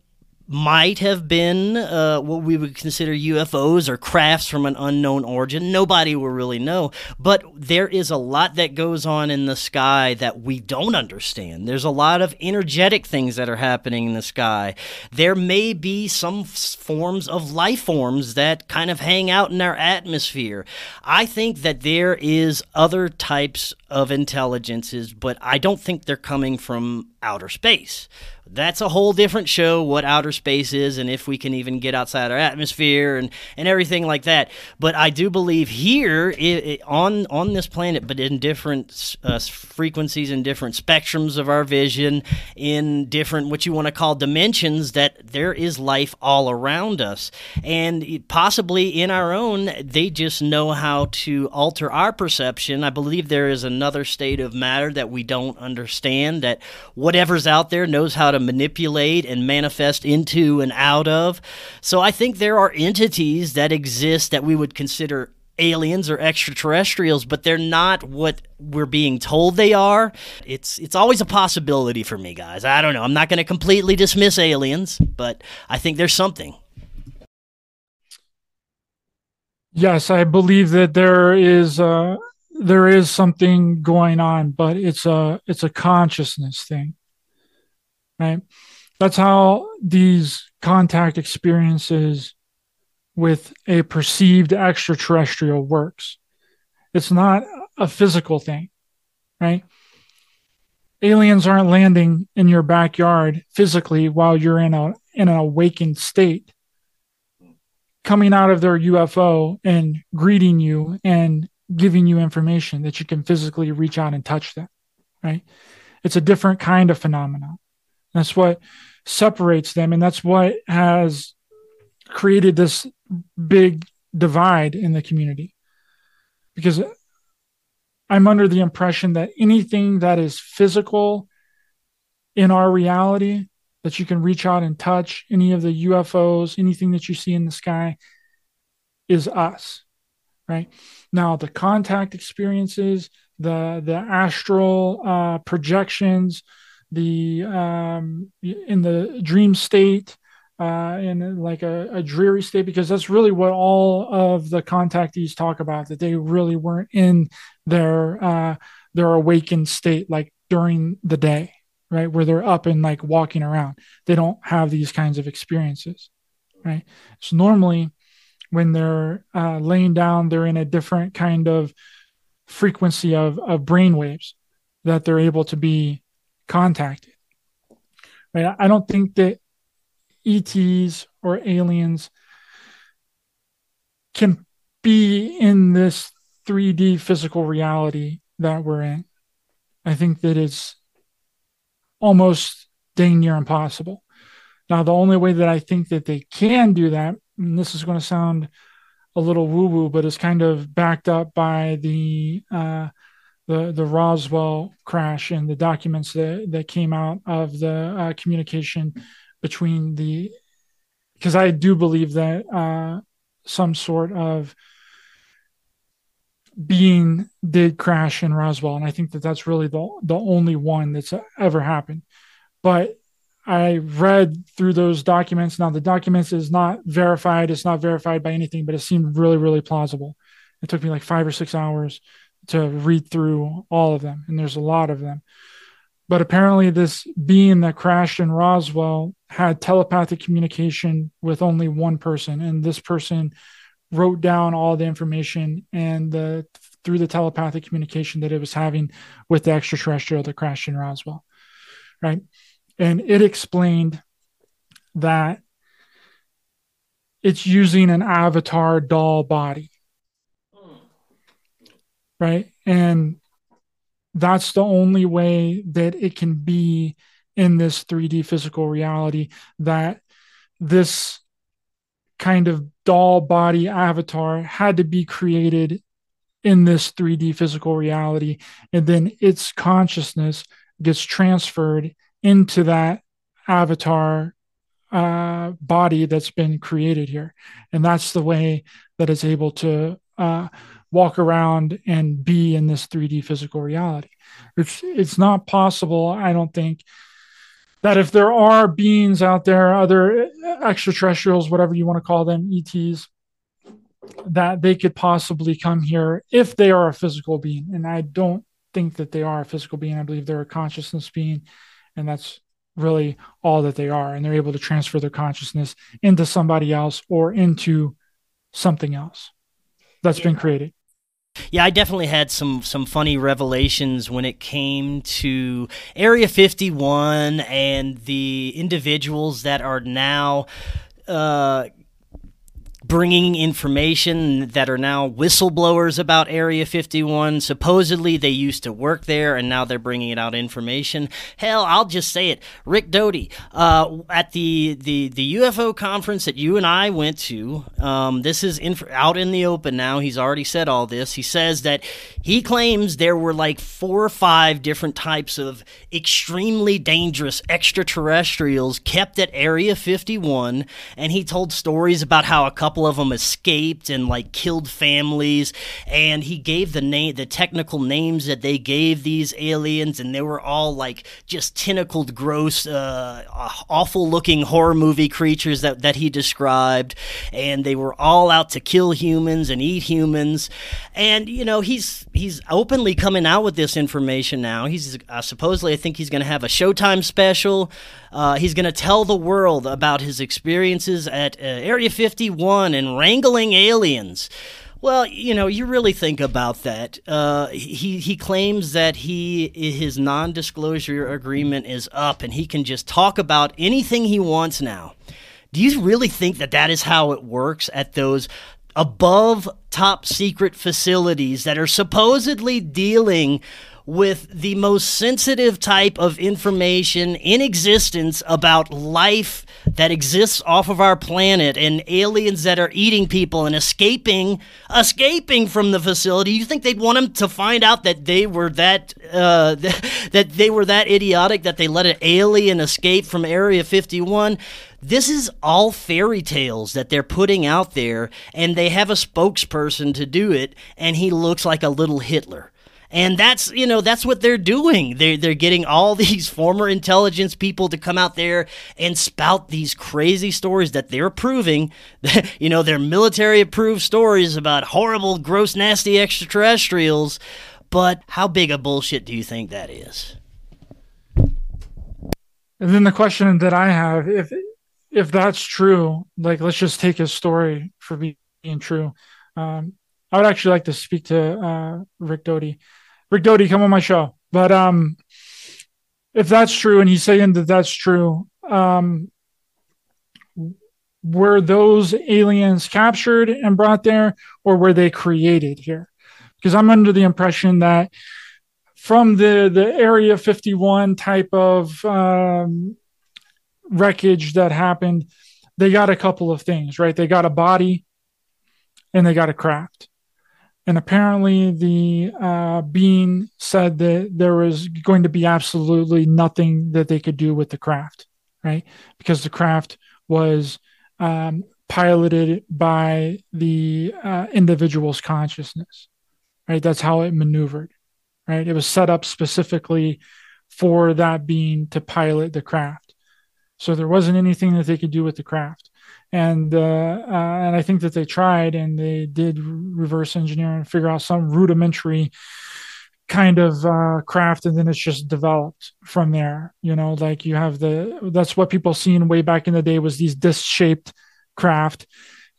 might have been uh, what we would consider UFOs or crafts from an unknown origin. Nobody will really know. But there is a lot that goes on in the sky that we don't understand. There's a lot of energetic things that are happening in the sky. There may be some forms of life forms that kind of hang out in our atmosphere. I think that there is other types of intelligences, but I don't think they're coming from outer space. That's a whole different show what outer space is and if we can even get outside our atmosphere and, and everything like that. But I do believe here it, it, on on this planet, but in different uh, frequencies and different spectrums of our vision, in different what you want to call dimensions, that there is life all around us, and possibly in our own. They just know how to alter our perception. I believe there is another state of matter that we don't understand. That whatever's out there knows how to manipulate and manifest into and out of. So I think there are entities that exist that we would consider aliens or extraterrestrials, but they're not what we're being told they are. It's it's always a possibility for me, guys. I don't know. I'm not going to completely dismiss aliens, but I think there's something. Yes, I believe that there is uh, there is something going on, but it's a it's a consciousness thing right? That's how these contact experiences with a perceived extraterrestrial works. It's not a physical thing, right? Aliens aren't landing in your backyard physically while you're in a in an awakened state, coming out of their UFO and greeting you and giving you information that you can physically reach out and touch them, right? It's a different kind of phenomenon. That's what separates them. And that's what has created this big divide in the community. Because I'm under the impression that anything that is physical in our reality, that you can reach out and touch, any of the UFOs, anything that you see in the sky, is us. Right now, the contact experiences, the the astral uh, projections, the um, in the dream state uh, in like a, a, dreary state because that's really what all of the contactees talk about that they really weren't in their uh, their awakened state like during the day right? Where they're up and like walking around. They don't have these kinds of experiences right? So normally when they're uh, laying down they're in a different kind of frequency of, of brain waves that they're able to be contacted. Right? I don't think that ETs or aliens can be in this 3D physical reality that we're in. I think that it's almost dang near impossible. Now, the only way that I think that they can do that, and this is going to sound a little woo woo, but it's kind of backed up by the uh, the the Roswell crash and the documents that that came out of the uh, communication between the because I do believe that uh, some sort of being did crash in Roswell, and I think that that's really the the only one that's ever happened. But I read through those documents. Now the documents is not verified; it's not verified by anything, but it seemed really, really plausible. It took me like five or six hours to read through all of them, and there's a lot of them. But apparently, this being that crashed in Roswell had telepathic communication with only one person, and this person wrote down all the information and the through the telepathic communication that it was having with the extraterrestrial that crashed in Roswell, right? And it explained that it's using an avatar doll body right? And that's the only way that it can be in this 3D physical reality that this kind of doll body avatar had to be created in this 3D physical reality. And then its consciousness gets transferred into that avatar uh, body that's been created here. And that's the way that it's able to uh, walk around and be in this 3D physical reality. It's it's not possible, I don't think, that if there are beings out there, other extraterrestrials, whatever you want to call them, ETs, that they could possibly come here if they are a physical being. And I don't think that they are a physical being. I believe they're a consciousness being, and that's really all that they are. And they're able to transfer their consciousness into somebody else or into something else that's yeah. been created. Yeah, I definitely had some some funny revelations when it came to Area 51 and the individuals that are now uh, bringing information that are now whistleblowers about Area 51. Supposedly they used to work there and now they're bringing it out information. Hell, I'll just say it. Rick Doty, uh, at the, the, the UFO conference that you and I went to, um, this is inf- out in the open now. He's already said all this. He says that he claims there were like four or five different types of extremely dangerous extraterrestrials kept at Area 51. And he told stories about how a couple couple of them escaped and like killed families. And he gave the name, the technical names that they gave these aliens, and they were all like just tentacled, gross, uh, awful looking horror movie creatures that, that he described. And they were all out to kill humans and eat humans. And, you know, he's, he's openly coming out with this information now. He's uh, supposedly, I think he's going to have a Showtime special. Uh, he's going to tell the world about his experiences at uh, Area 51 and wrangling aliens. Well, you know, you really think about that. Uh, he he claims that he his non-disclosure agreement is up, and he can just talk about anything he wants now. Do you really think that that is how it works at those above top secret facilities that are supposedly dealing with the most sensitive type of information in existence about life that exists off of our planet and aliens that are eating people and escaping escaping from the facility. You think they'd want them to find out that they were that uh, *laughs* that they were that idiotic that they let an alien escape from area 51 this is all fairy tales that they're putting out there and they have a spokesperson to do it and he looks like a little hitler and that's, you know, that's what they're doing. They're, they're getting all *laughs* these former intelligence people to come out there and spout these crazy stories that they're proving. *laughs* you know, they're military approved stories about horrible, gross, nasty extraterrestrials. But how big a bullshit do you think that is? And then the question that I have, if if that's true, like let's just take his story for being true. Um, I would actually like to speak to uh, Rick Doty. Rick Doty, come on my show. But um, if that's true, and he's saying that that's true, um, were those aliens captured and brought there, or were they created here? Because I'm under the impression that from the the Area 51 type of um, wreckage that happened, they got a couple of things, right? They got a body, and they got a craft and apparently the uh, being said that there was going to be absolutely nothing that they could do with the craft right? Because the craft was um, piloted by the uh, individual's consciousness right? That's how it maneuvered right? It was set up specifically for that being to pilot the craft. So there wasn't anything that they could do with the craft and uh, uh, and I think that they tried and they did reverse engineer and figure out some rudimentary kind of uh, craft, and then it's just developed from there. You know, like you have the that's what people seen way back in the day was these disc shaped craft,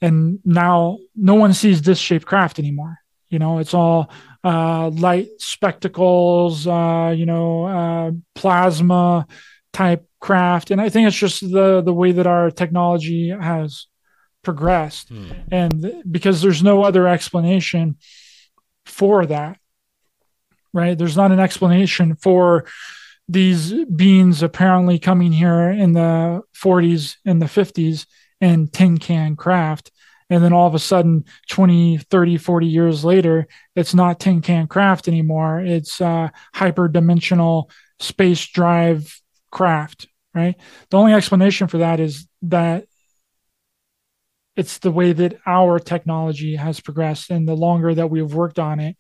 and now no one sees disc shaped craft anymore. You know, it's all uh, light spectacles, uh, you know, uh, plasma type craft. And i think it's just the the way that our technology has progressed. Hmm. and because there's no other explanation for that right? There's not an explanation for these beings apparently coming here in the 40s and the 50s in tin can craft. And then all of a sudden 20 30 40 years later it's not tin can craft anymore. It's uh, hyper dimensional space drive craft, right? The only explanation for that is that it's the way that our technology has progressed. And the longer that we've worked on it,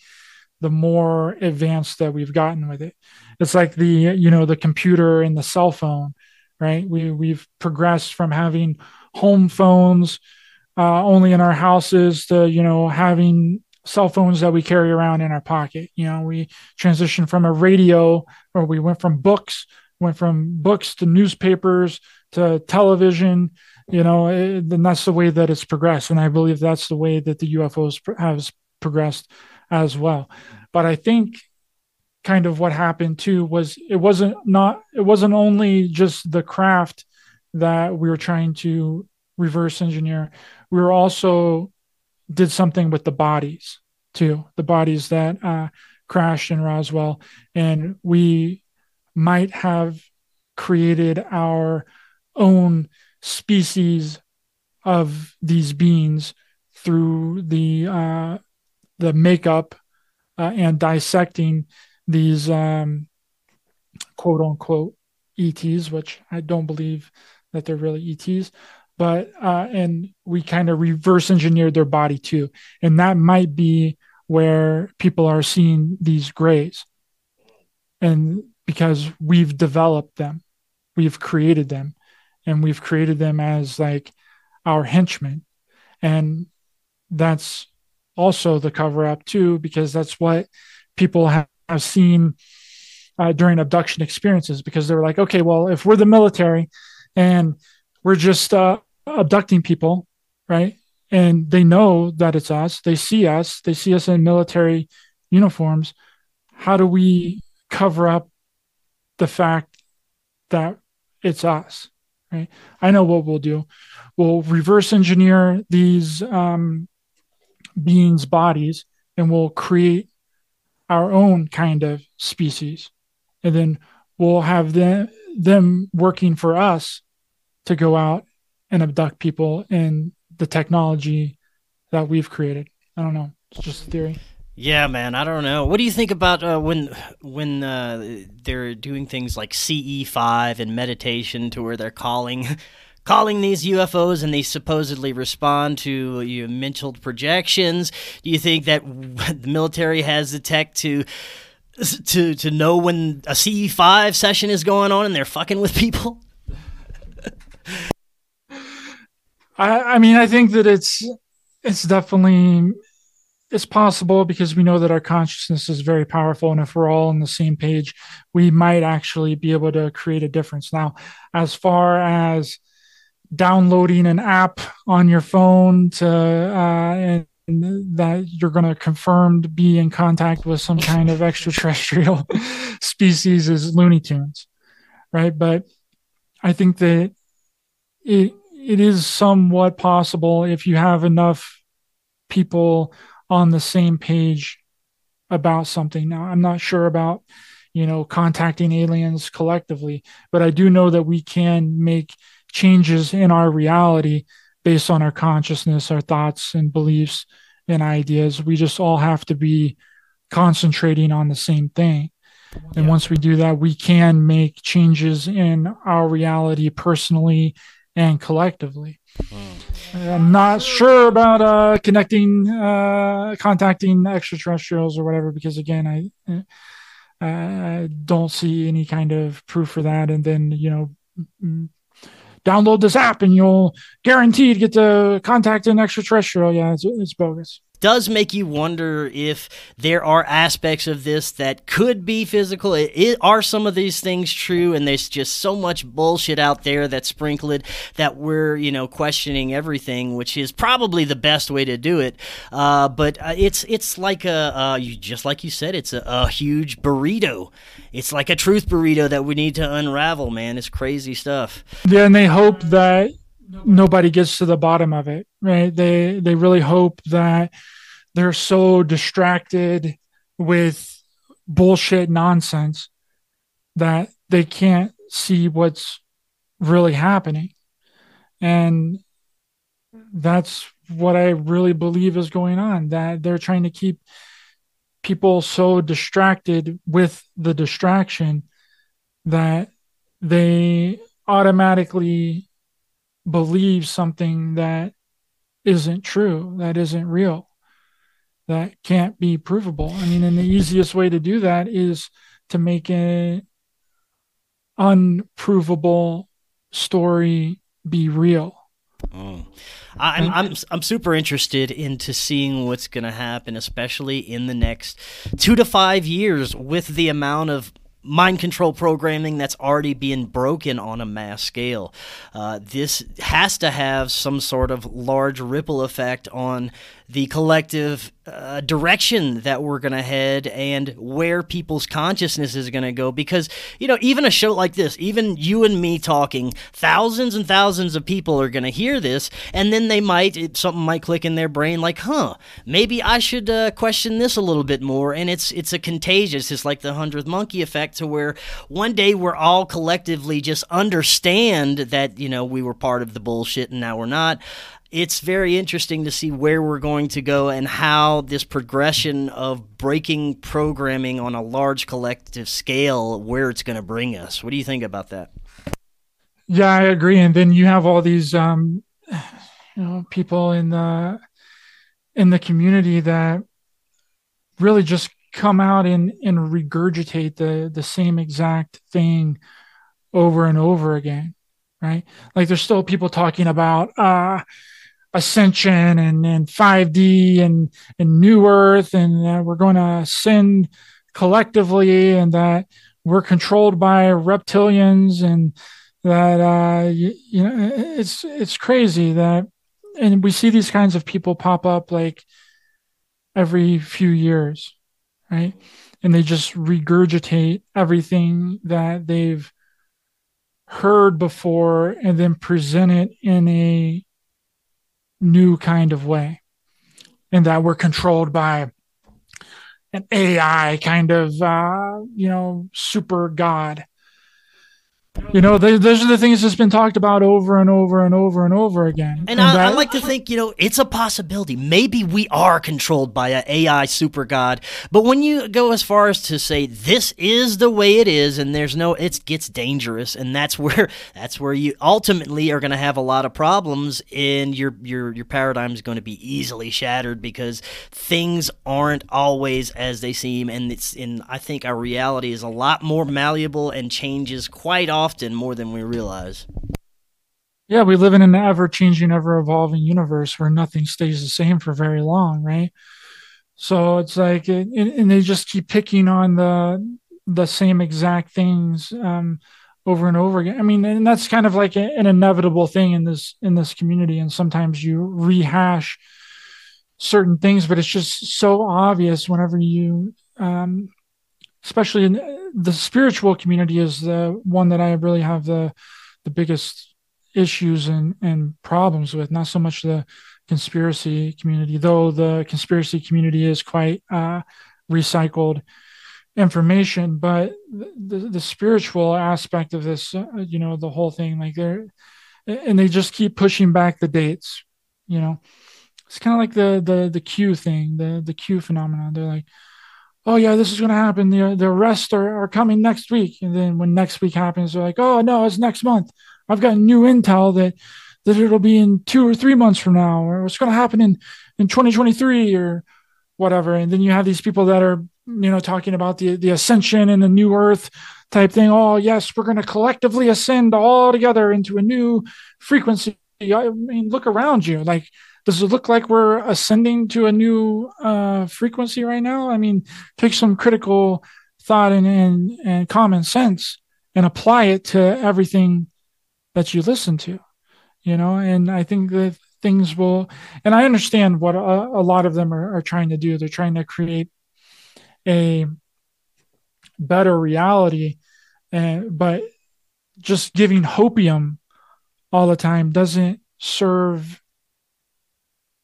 the more advanced that we've gotten with it. It's like the, you know, the computer and the cell phone, right? We, we've progressed from having home phones uh, only in our houses to, you know, having cell phones that we carry around in our pocket. You know, we transitioned from a radio or we went from books went from books to newspapers to television you know and that's the way that it's progressed and i believe that's the way that the ufos has progressed as well. But I think kind of what happened too was it wasn't not it wasn't only just the craft that we were trying to reverse engineer. We were also did something with the bodies too, the bodies that uh, crashed in Roswell, and we might have created our own species of these beings through the uh, the makeup uh, and dissecting these um, quote unquote ETs, which I don't believe that they're really ETs, but uh, and we kind of reverse engineered their body too, and that might be where people are seeing these grays, and because we've developed them, we've created them, and we've created them as like our henchmen, and that's also the cover up too, because that's what people have, seen uh, during abduction experiences, because they're like, okay, well, if we're the military and we're just uh, abducting people, right? And they know that it's us. They see us. They see us in military uniforms. How do we cover up the fact that it's us? Right? I know what we'll do. We'll reverse engineer these um, beings' bodies, and we'll create our own kind of species, and then we'll have them them working for us to go out and abduct people in the technology that we've created. I don't know. It's just a theory. Yeah, man. I don't know. What do you think about uh, when when uh, they're doing things like CE five and meditation, to where they're calling *laughs* calling these UFOs and they supposedly respond to your mental projections? Do you think that *laughs* the military has the tech to to to know when a CE five session is going on and they're fucking with people? *laughs* I, I mean, I think that it's it's definitely it's possible because we know that our consciousness is very powerful, and if we're all on the same page, we might actually be able to create a difference. Now, as far as downloading an app on your phone to uh, and that you're going to confirm to be in contact with some kind of extraterrestrial *laughs* species is Looney Tunes, right? But I think that it it is somewhat possible if you have enough people on the same page about something. Now, I'm not sure about, you know, contacting aliens collectively, but I do know that we can make changes in our reality based on our consciousness, our thoughts and beliefs and ideas. We just all have to be concentrating on the same thing. And yeah. once we do that, we can make changes in our reality personally and collectively. Mm. I'm not sure about uh, connecting, uh, contacting extraterrestrials or whatever, because again, I, I don't see any kind of proof for that. And then, you know, download this app and you'll guaranteed get to contact an extraterrestrial. Yeah, it's, it's bogus does make you wonder if there are aspects of this that could be physical. It, it, are some of these things true? And there's just so much bullshit out there that's sprinkled that we're, you know, questioning everything, which is probably the best way to do it. Uh, but uh, it's it's like a uh, you, just like you said, it's a, a huge burrito. It's like a truth burrito that we need to unravel. Man, it's crazy stuff. Yeah, and they hope that nobody gets to the bottom of it right? They they really hope that they're so distracted with bullshit nonsense that they can't see what's really happening. And that's what i really believe is going on that they're trying to keep people so distracted with the distraction that they automatically believe something that isn't true, that isn't real, that can't be provable. I mean, and the easiest way to do that is to make an unprovable story be real. Mm. I'm, I'm I'm super interested into seeing what's going to happen, especially in the next two to five years, with the amount of mind control programming that's already being broken on a mass scale. Uh, this has to have some sort of large ripple effect on the collective uh, direction that we're going to head and where people's consciousness is going to go. Because, you know, even a show like this, even you and me talking, thousands and thousands of people are going to hear this, and then they might, something might click in their brain like, huh, maybe I should uh, question this a little bit more. And it's, it's a contagious, it's like the hundredth monkey effect to where one day we're all collectively just understand that, you know, we were part of the bullshit and now we're not it's very interesting to see where we're going to go and how this progression of breaking programming on a large collective scale where it's going to bring us. What do you think about that? Yeah i agree. And then you have all these um you know people in the in the community that really just come out and and regurgitate the the same exact thing over and over again right? Like there's still people talking about uh ascension and, and 5D and, and new earth, and uh, we're going to ascend collectively, and that we're controlled by reptilians, and that uh, you, you know it's it's crazy that, and we see these kinds of people pop up like every few years, right? And they just regurgitate everything that they've heard before and then present it in a new kind of way and that we're controlled by an AI kind of, uh, you know, super God you know, they, those are the things that's been talked about over and over and over and over again. And, and I, that, I, like to think, you know, it's a possibility. Maybe we are controlled by an AI super god. But when you go as far as to say this is the way it is, and there's no, it gets dangerous, and that's *laughs* where that's where you ultimately are going to have a lot of problems, and your your your paradigm is going to be easily shattered because things aren't always as they seem, and it's in. I think our reality is a lot more malleable and changes quite often often more than we realize. Yeah, we live in an ever changing, ever evolving universe where nothing stays the same for very long, right? So it's like, and, they just keep picking on the the same exact things um, over and over again. I mean, and that's kind of like an inevitable thing in this in this community. And sometimes you rehash certain things, but it's just so obvious whenever you um, especially in the spiritual community is the one that I really have the the biggest issues and and problems with. Not so much the conspiracy community, though the conspiracy community is quite uh, recycled information, but the, the spiritual aspect of this, uh, you know, the whole thing, like they're and they just keep pushing back the dates. You know, it's kind of like the the the Q thing, the the Q phenomenon. They're like, oh yeah, this is going to happen. The the arrests are, are coming next week, and then when next week happens, they're like, oh no, it's next month. I've got new intel that that it'll be in two or three months from now, or it's going to happen in in 2023 or whatever. And then you have these people that are you know talking about the the ascension and the new earth type thing. Oh yes, we're going to collectively ascend all together into a new frequency. I mean, look around you, like does it look like we're ascending to a new uh, frequency right now? I mean, take some critical thought and, and, and common sense and apply it to everything that you listen to, you know, and I think that things will, and I understand what a, a lot of them are, are trying to do. They're trying to create a better reality, and, but just giving hopium all the time doesn't serve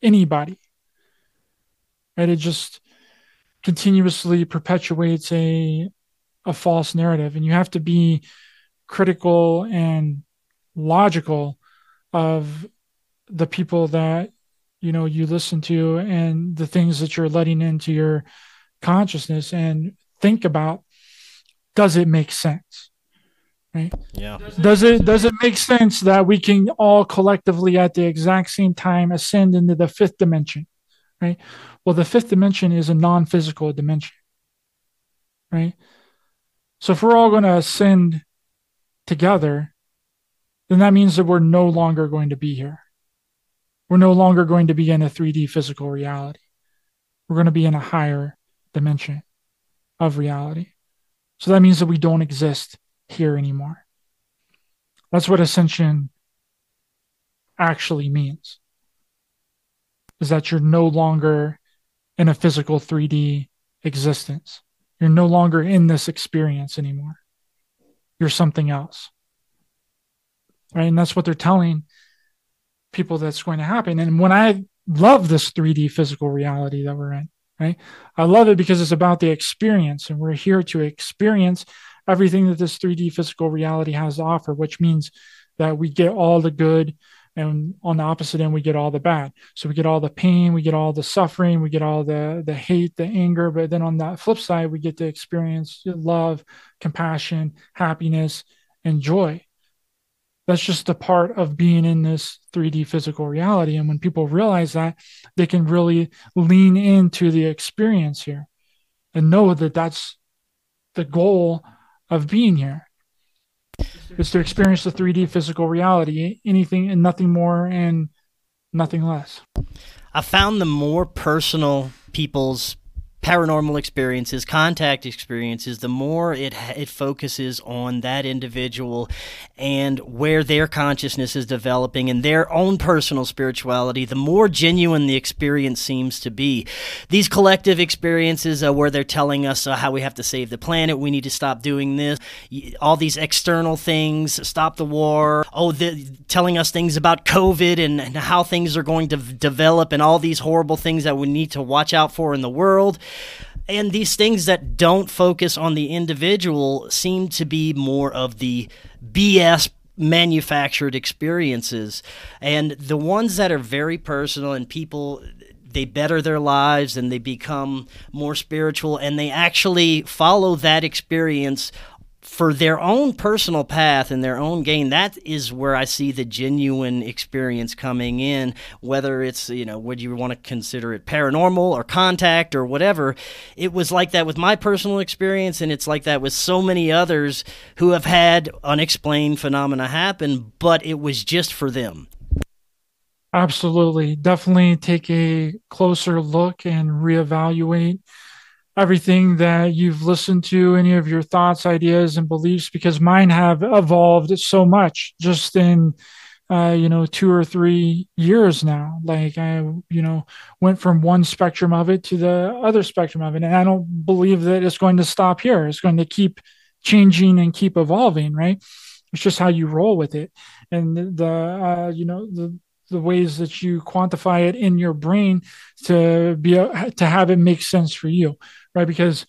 anybody. Right? It just continuously perpetuates a a false narrative and you have to be critical and logical of the people that you know you listen to and the things that you're letting into your consciousness and think about does it make sense right? Yeah. Does it does it make sense that we can all collectively at the exact same time ascend into the fifth dimension? Right? Well the fifth dimension is a non-physical dimension. Right? So if we're all going to ascend together then that means that we're no longer going to be here. We're no longer going to be in a 3d physical reality. We're going to be in a higher dimension of reality. So that means that we don't exist here anymore. That's what ascension actually means. Is that you're no longer in a physical 3D existence. You're no longer in this experience anymore. You're something else. Right. And that's what they're telling people that's going to happen. And when I love this 3D physical reality that we're in, right? I love it because it's about the experience, and we're here to experience everything that this 3D physical reality has to offer, which means that we get all the good, and on the opposite end, we get all the bad. So we get all the pain, we get all the suffering, we get all the the hate, the anger. But then on that flip side, we get to experience love, compassion, happiness, and joy that's just a part of being in this 3D physical reality. And when people realize that, they can really lean into the experience here and know that that's the goal of being here is to experience the 3D physical reality, anything and nothing more and nothing less. I found the more personal people's paranormal experiences, contact experiences, the more it it focuses on that individual and where their consciousness is developing and their own personal spirituality, the more genuine the experience seems to be. These collective experiences uh, where they're telling us uh, how we have to save the planet, we need to stop doing this, all these external things, stop the war, oh, the, telling us things about COVID and, and how things are going to develop and all these horrible things that we need to watch out for in the world and these things that don't focus on the individual seem to be more of the BS manufactured experiences. And the ones that are very personal and people they better their lives and they become more spiritual and they actually follow that experience for their own personal path and their own gain that is where i see the genuine experience coming in whether it's you know would you want to consider it paranormal or contact or whatever. It was like that with my personal experience and it's like that with so many others who have had unexplained phenomena happen but it was just for them. Absolutely. Definitely take a closer look and reevaluate everything that you've listened to, any of your thoughts, ideas, and beliefs, because mine have evolved so much just in, uh, you know, two or three years now. Like I, you know, went from one spectrum of it to the other spectrum of it. And I don't believe that it's going to stop here. It's going to keep changing and keep evolving, right? It's just how you roll with it. And the, uh, you know, the, the ways that you quantify it in your brain to be to have it make sense for you right? Because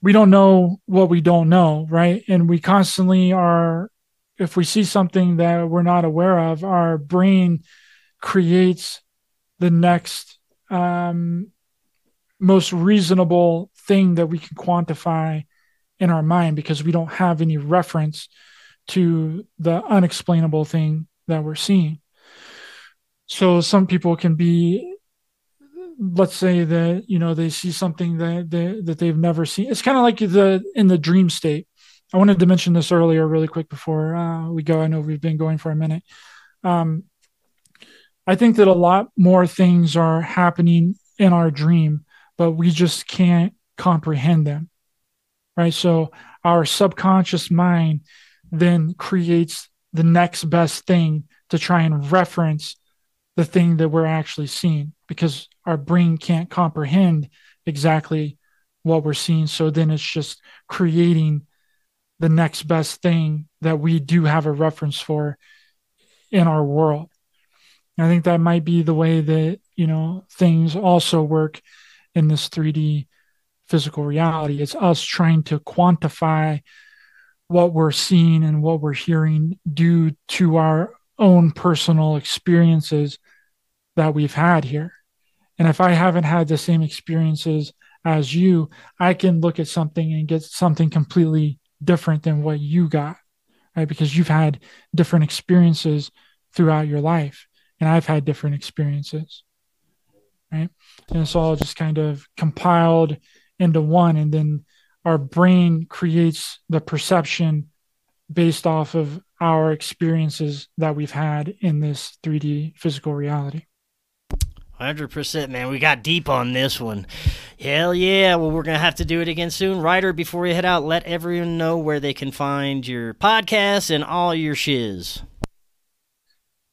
we don't know what we don't know, right? And we constantly are, if we see something that we're not aware of, our brain creates the next um, most reasonable thing that we can quantify in our mind because we don't have any reference to the unexplainable thing that we're seeing. So some people can be let's say that you know they see something that they, that they've never seen. It's kind of like the in the dream state. I wanted to mention this earlier really quick before uh, we go. I know we've been going for a minute. Um, i think that a lot more things are happening in our dream but we just can't comprehend them right? So our subconscious mind then creates the next best thing to try and reference the thing that we're actually seeing because our brain can't comprehend exactly what we're seeing. So then it's just creating the next best thing that we do have a reference for in our world. And I think that might be the way that, you know, things also work in this 3D physical reality. It's us trying to quantify what we're seeing and what we're hearing due to our own personal experiences that we've had here. And if I haven't had the same experiences as you, I can look at something and get something completely different than what you got, right? Because you've had different experiences throughout your life, and I've had different experiences, right? And it's all just kind of compiled into one, and then our brain creates the perception based off of our experiences that we've had in this 3D physical reality. Hundred percent, man. We got deep on this one. Hell yeah! Well, we're gonna have to do it again soon. Ryder, before you head out, let everyone know where they can find your podcast and all your shiz.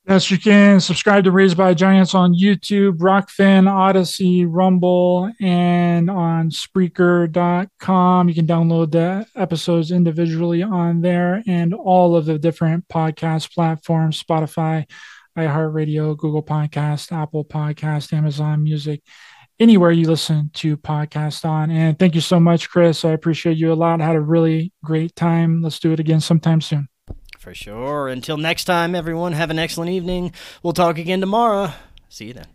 Yes, you can subscribe to Raised by Giants on YouTube, Rokfin, Odysee, Rumble, and on Spreaker.com. You can download the episodes individually on there and all of the different podcast platforms Spotify, iHeartRadio, Google Podcast, Apple Podcast, Amazon Music, anywhere you listen to podcast on. And thank you so much, Chris. I appreciate you a lot. I had a really great time. Let's do it again sometime soon. For sure. Until next time, everyone, have an excellent evening. We'll talk again tomorrow. See you then.